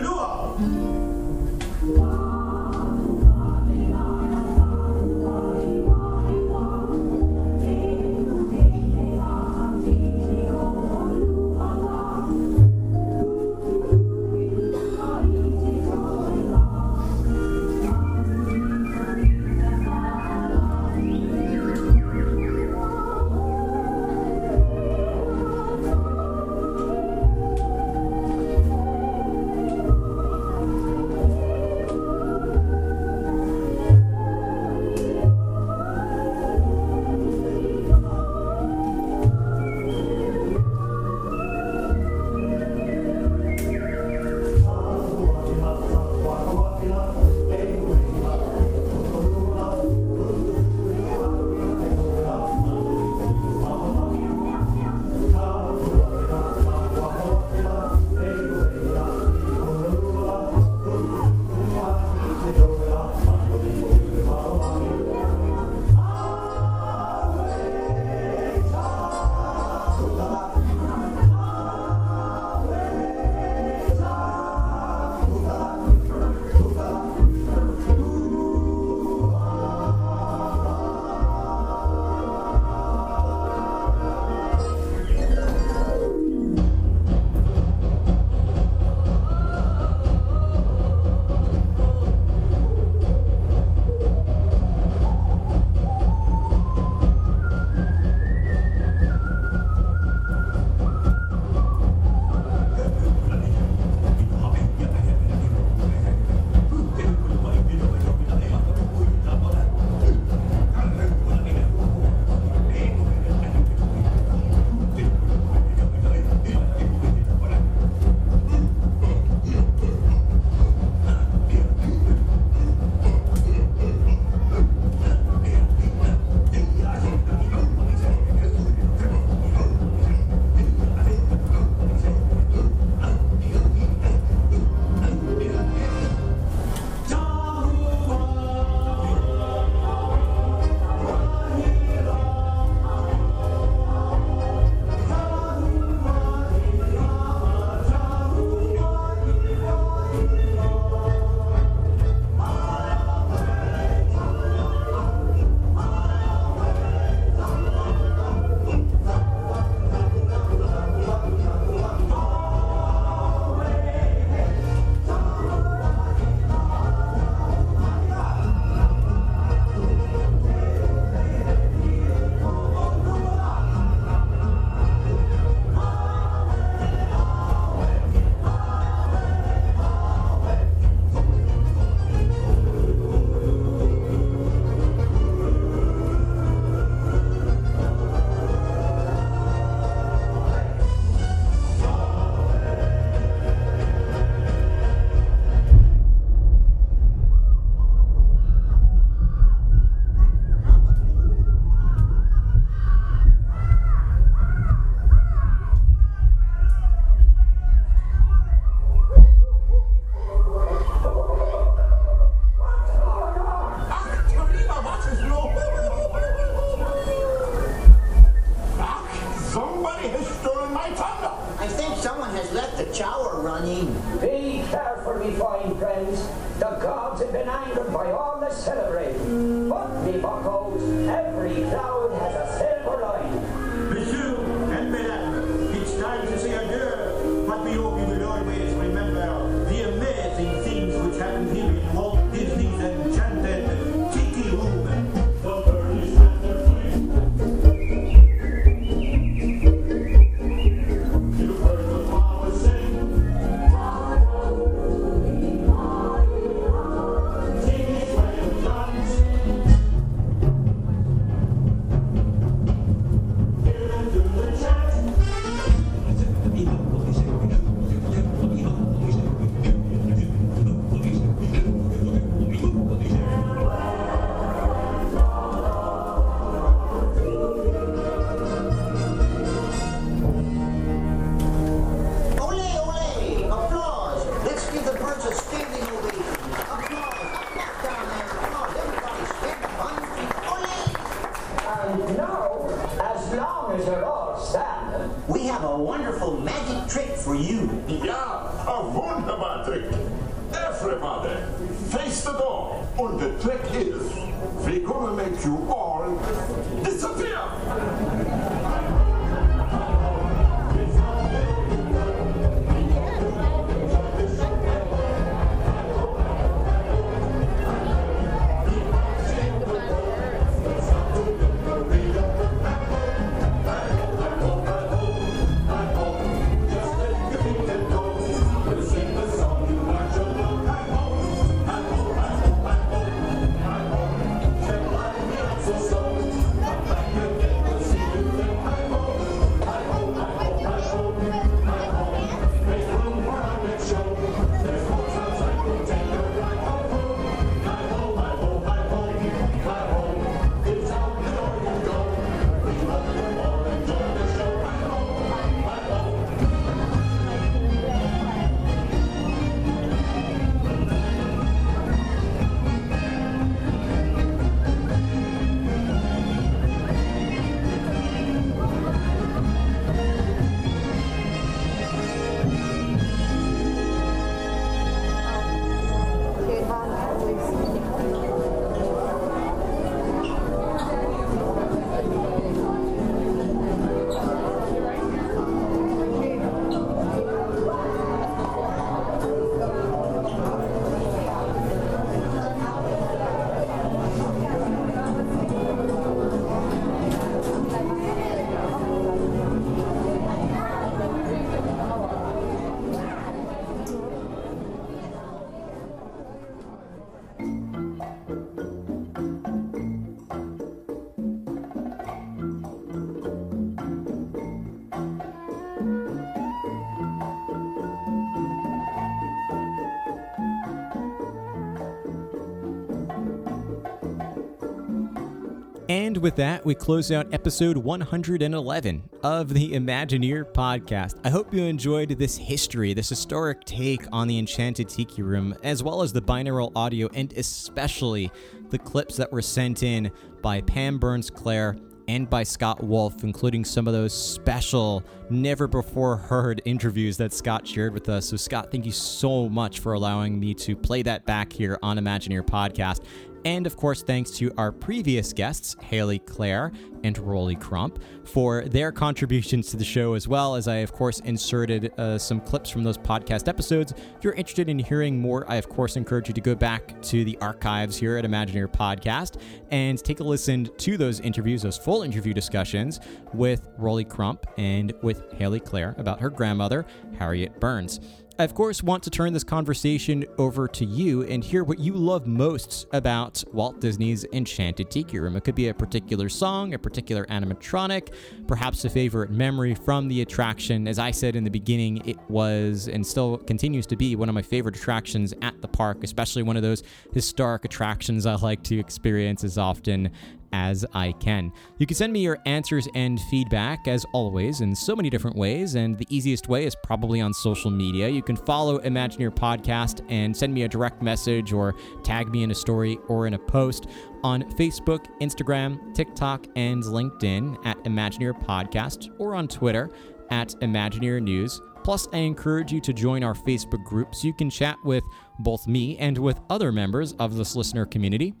And with that, we close out episode 111 of the Imagineer podcast. I hope you enjoyed this history, this historic take on the Enchanted Tiki Room, as well as the binaural audio, and especially the clips that were sent in by Pam Burns Clare and by Scott Wolf, including some of those special, never before heard interviews that Scott shared with us. So, Scott, thank you so much for allowing me to play that back here on Imagineer Podcast. And of course, thanks to our previous guests, Haley Clare and Rolly Crump, for their contributions to the show, as well as I, of course, inserted uh, some clips from those podcast episodes. If you're interested in hearing more, I, of course, encourage you to go back to the archives here at Imagineer Podcast and take a listen to those interviews, those full interview discussions with Rolly Crump and with Haley Clare about her grandmother, Harriet Burns. I, of course, want to turn this conversation over to you and hear what you love most about Walt Disney's Enchanted Tiki Room. It could be a particular song, a particular animatronic, perhaps a favorite memory from the attraction. As I said in the beginning, it was and still continues to be one of my favorite attractions at the park, especially one of those historic attractions I like to experience as often as I can. You can send me your answers and feedback, as always, in so many different ways, and the easiest way is probably on social media. You can follow Imagineer Podcast and send me a direct message or tag me in a story or in a post on Facebook, Instagram, TikTok, and LinkedIn at Imagineer Podcast, or on Twitter at Imagineer News. Plus, I encourage you to join our Facebook group so you can chat with both me and with other members of this listener community.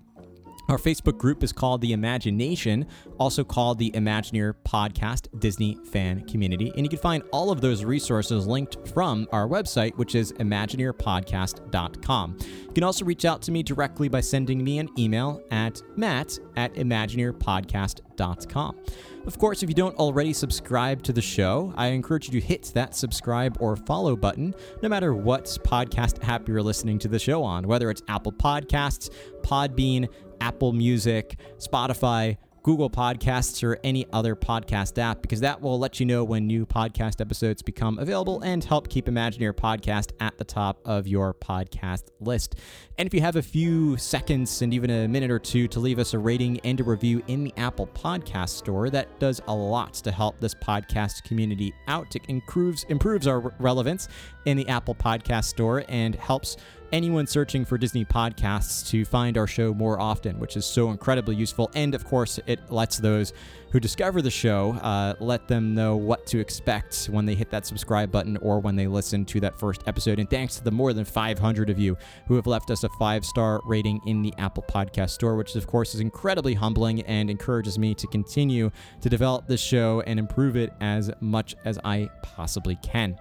Our Facebook group is called The Imagination, also called the Imagineer Podcast Disney Fan Community. And you can find all of those resources linked from our website, which is imagineerpodcast.com. You can also reach out to me directly by sending me an email at matt at imagineerpodcast.com. Of course, if you don't already subscribe to the show, I encourage you to hit that subscribe or follow button no matter what podcast app you're listening to the show on, whether it's Apple Podcasts, Podbean, Apple Music, Spotify, Google Podcasts, or any other podcast app, because that will let you know when new podcast episodes become available and help keep Imagineer Podcast at the top of your podcast list. And if you have a few seconds and even a minute or two to leave us a rating and a review in the Apple Podcast Store, that does a lot to help this podcast community out. It improves improves our relevance in the Apple Podcast Store and helps anyone searching for Disney podcasts to find our show more often, which is so incredibly useful. And of course, it lets those who discover the show uh, let them know what to expect when they hit that subscribe button or when they listen to that first episode. And thanks to the more than 500 of you who have left us a five star rating in the Apple Podcast Store, which of course is incredibly humbling and encourages me to continue to develop this show and improve it as much as I possibly can.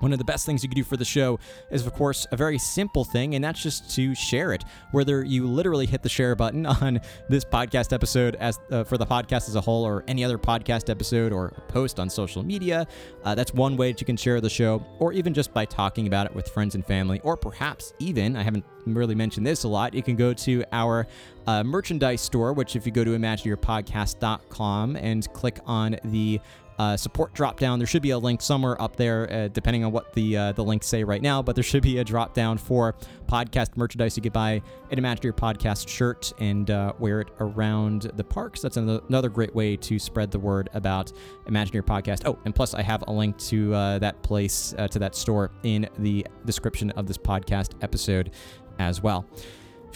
One of the best things you can do for the show is, of course, a very simple thing, and that's just to share it. Whether you literally hit the share button [LAUGHS] on this podcast episode as uh, for the podcast as a whole, or any other podcast episode, or post on social media, uh, that's one way that you can share the show, or even just by talking about it with friends and family, or perhaps even, I haven't really mentioned this a lot, you can go to our uh, merchandise store, which if you go to imagineerpodcast.com and click on the uh, support drop down. There should be a link somewhere up there, uh, depending on what the uh, the links say right now. But there should be a drop down for podcast merchandise. You could buy an your podcast shirt and uh, wear it around the parks. That's another great way to spread the word about Imagineer podcast. Oh, and plus I have a link to uh, that place uh, to that store in the description of this podcast episode as well.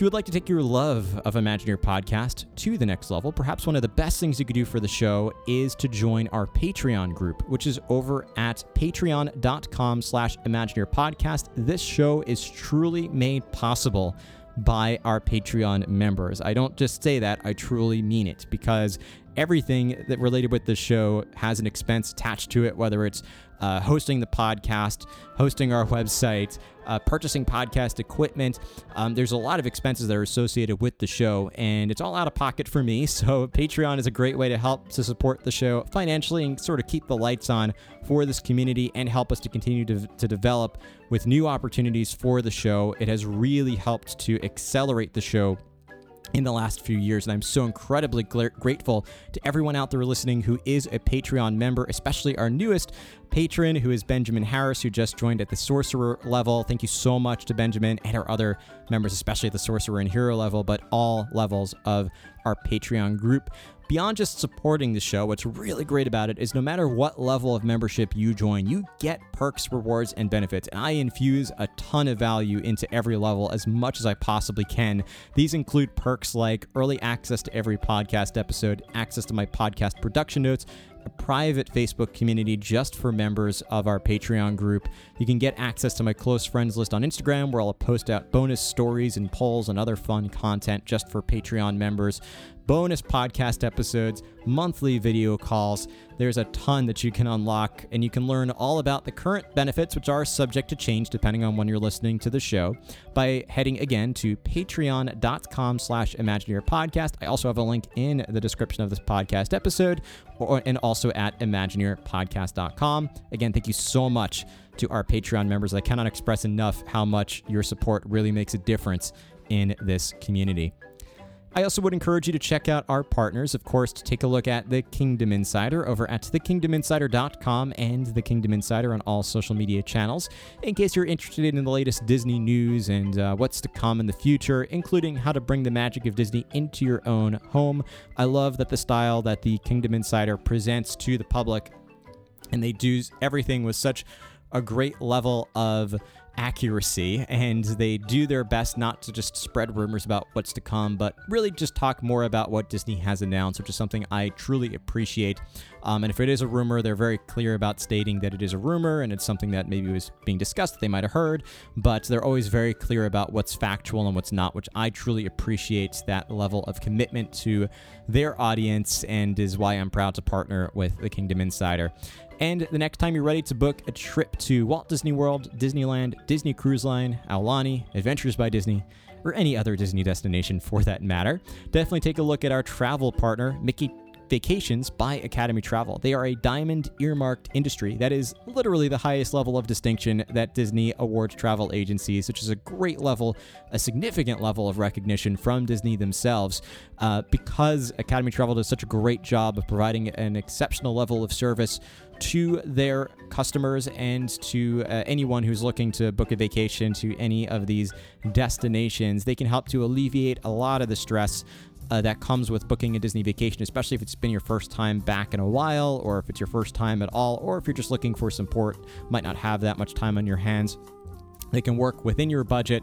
You would like to take your love of Imagineer podcast to the next level, perhaps one of the best things you could do for the show is to join our Patreon group, which is over at patreon.com slash Imagineer podcast. This show is truly made possible by our Patreon members. I don't just say that, I truly mean it because everything that related with the show has an expense attached to it, whether it's uh, hosting the podcast, hosting our website, uh, purchasing podcast equipment. Um, there's a lot of expenses that are associated with the show, and it's all out of pocket for me. [LAUGHS] So, Patreon is a great way to help to support the show financially and sort of keep the lights on for this community and help us to continue to, to develop with new opportunities for the show. It has really helped to accelerate the show in the last few years. And I'm so incredibly grateful to everyone out there listening who is a Patreon member, especially our newest patron, who is Benjamin Harris, who just joined at the Sorcerer level. Thank you so much to Benjamin and our other members, especially at the Sorcerer and Hero level, but all levels of our Patreon group. Beyond just supporting the show, what's really great about it is no matter what level of membership you join, you get perks, rewards, and benefits. And I infuse a ton of value into every level as much as I possibly can. These include perks like early access to every podcast episode, access to my podcast production notes, a private Facebook community just for members of our Patreon group. You can get access to my close friends list on Instagram, where I'll post out bonus stories and polls and other fun content just for Patreon members bonus podcast episodes, monthly video calls. There's a ton that you can unlock, and you can learn all about the current benefits, which are subject to change depending on when you're listening to the show, by heading again to patreon.com slash Imagineer Podcast. I also have a link in the description of this podcast episode, or, and also at ImagineerPodcast.com. Again, thank you so much to our Patreon members. I cannot express enough how much your support really makes a difference in this community. I also would encourage you to check out our partners, of course, to take a look at The Kingdom Insider over at thekingdominsider.com and The Kingdom Insider on all social media channels, in case you're interested in the latest Disney news and uh, what's to come in the future, including how to bring the magic of Disney into your own home. I love that the style that The Kingdom Insider presents to the public, and they do everything with such a great level of accuracy and they do their best not to just spread rumors about what's to come, but really just talk more about what Disney has announced, which is something I truly appreciate Um, and if it is a rumor, they're very clear about stating that it is a rumor and it's something that maybe was being discussed that they might have heard, but they're always very clear about what's factual and what's not, which I truly appreciate that level of commitment to their audience and is why I'm proud to partner with the Kingdom Insider. And the next time you're ready to book a trip to Walt Disney World, Disneyland, Disney Cruise Line, Aulani, Adventures by Disney, or any other Disney destination for that matter, definitely take a look at our travel partner, Mickey Vacations by Academy Travel. They are a diamond earmarked industry that is literally the highest level of distinction that Disney awards travel agencies, which is a great level, a significant level of recognition from Disney themselves. Uh, because Academy Travel does such a great job of providing an exceptional level of service to their customers and to uh, anyone who's looking to book a vacation to any of these destinations. They can help to alleviate a lot of the stress uh, that comes with booking a Disney vacation, especially if it's been your first time back in a while, or if it's your first time at all, or if you're just looking for support, might not have that much time on your hands. They can work within your budget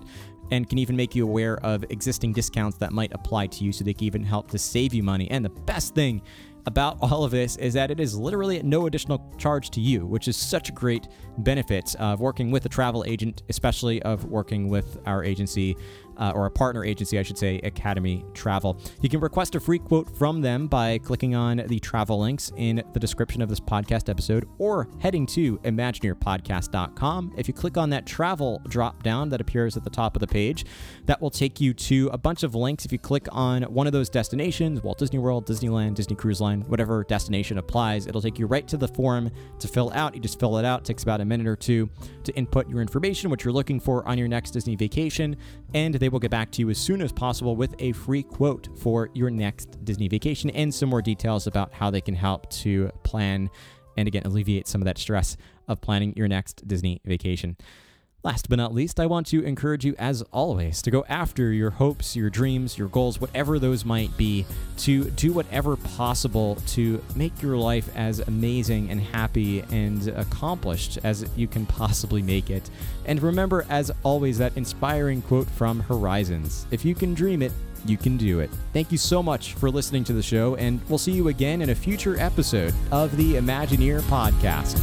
and can even make you aware of existing discounts that might apply to you so they can even help to save you money. And the best thing about all of this is that it is literally no additional charge to you, which is such a great benefit of working with a travel agent, especially of working with our agency uh, or a partner agency, I should say, Academy Travel. You can request a free quote from them by clicking on the travel links in the description of this podcast episode or heading to ImagineerPodcast.com. If you click on that travel drop down that appears at the top of the page, that will take you to a bunch of links. If you click on one of those destinations, Walt Disney World, Disneyland, Disney Cruise Line, whatever destination applies, it'll take you right to the form to fill out. You just fill it out, it takes about a minute or two to input your information, what you're looking for on your next Disney vacation, and they will get back to you as soon as possible with a free quote for your next Disney vacation and some more details about how they can help to plan and again alleviate some of that stress of planning your next Disney vacation. Last but not least, I want to encourage you, as always, to go after your hopes, your dreams, your goals, whatever those might be, to do whatever possible to make your life as amazing and happy and accomplished as you can possibly make it. And remember, as always, that inspiring quote from Horizons If you can dream it, you can do it. Thank you so much for listening to the show, and we'll see you again in a future episode of the Imagineer Podcast.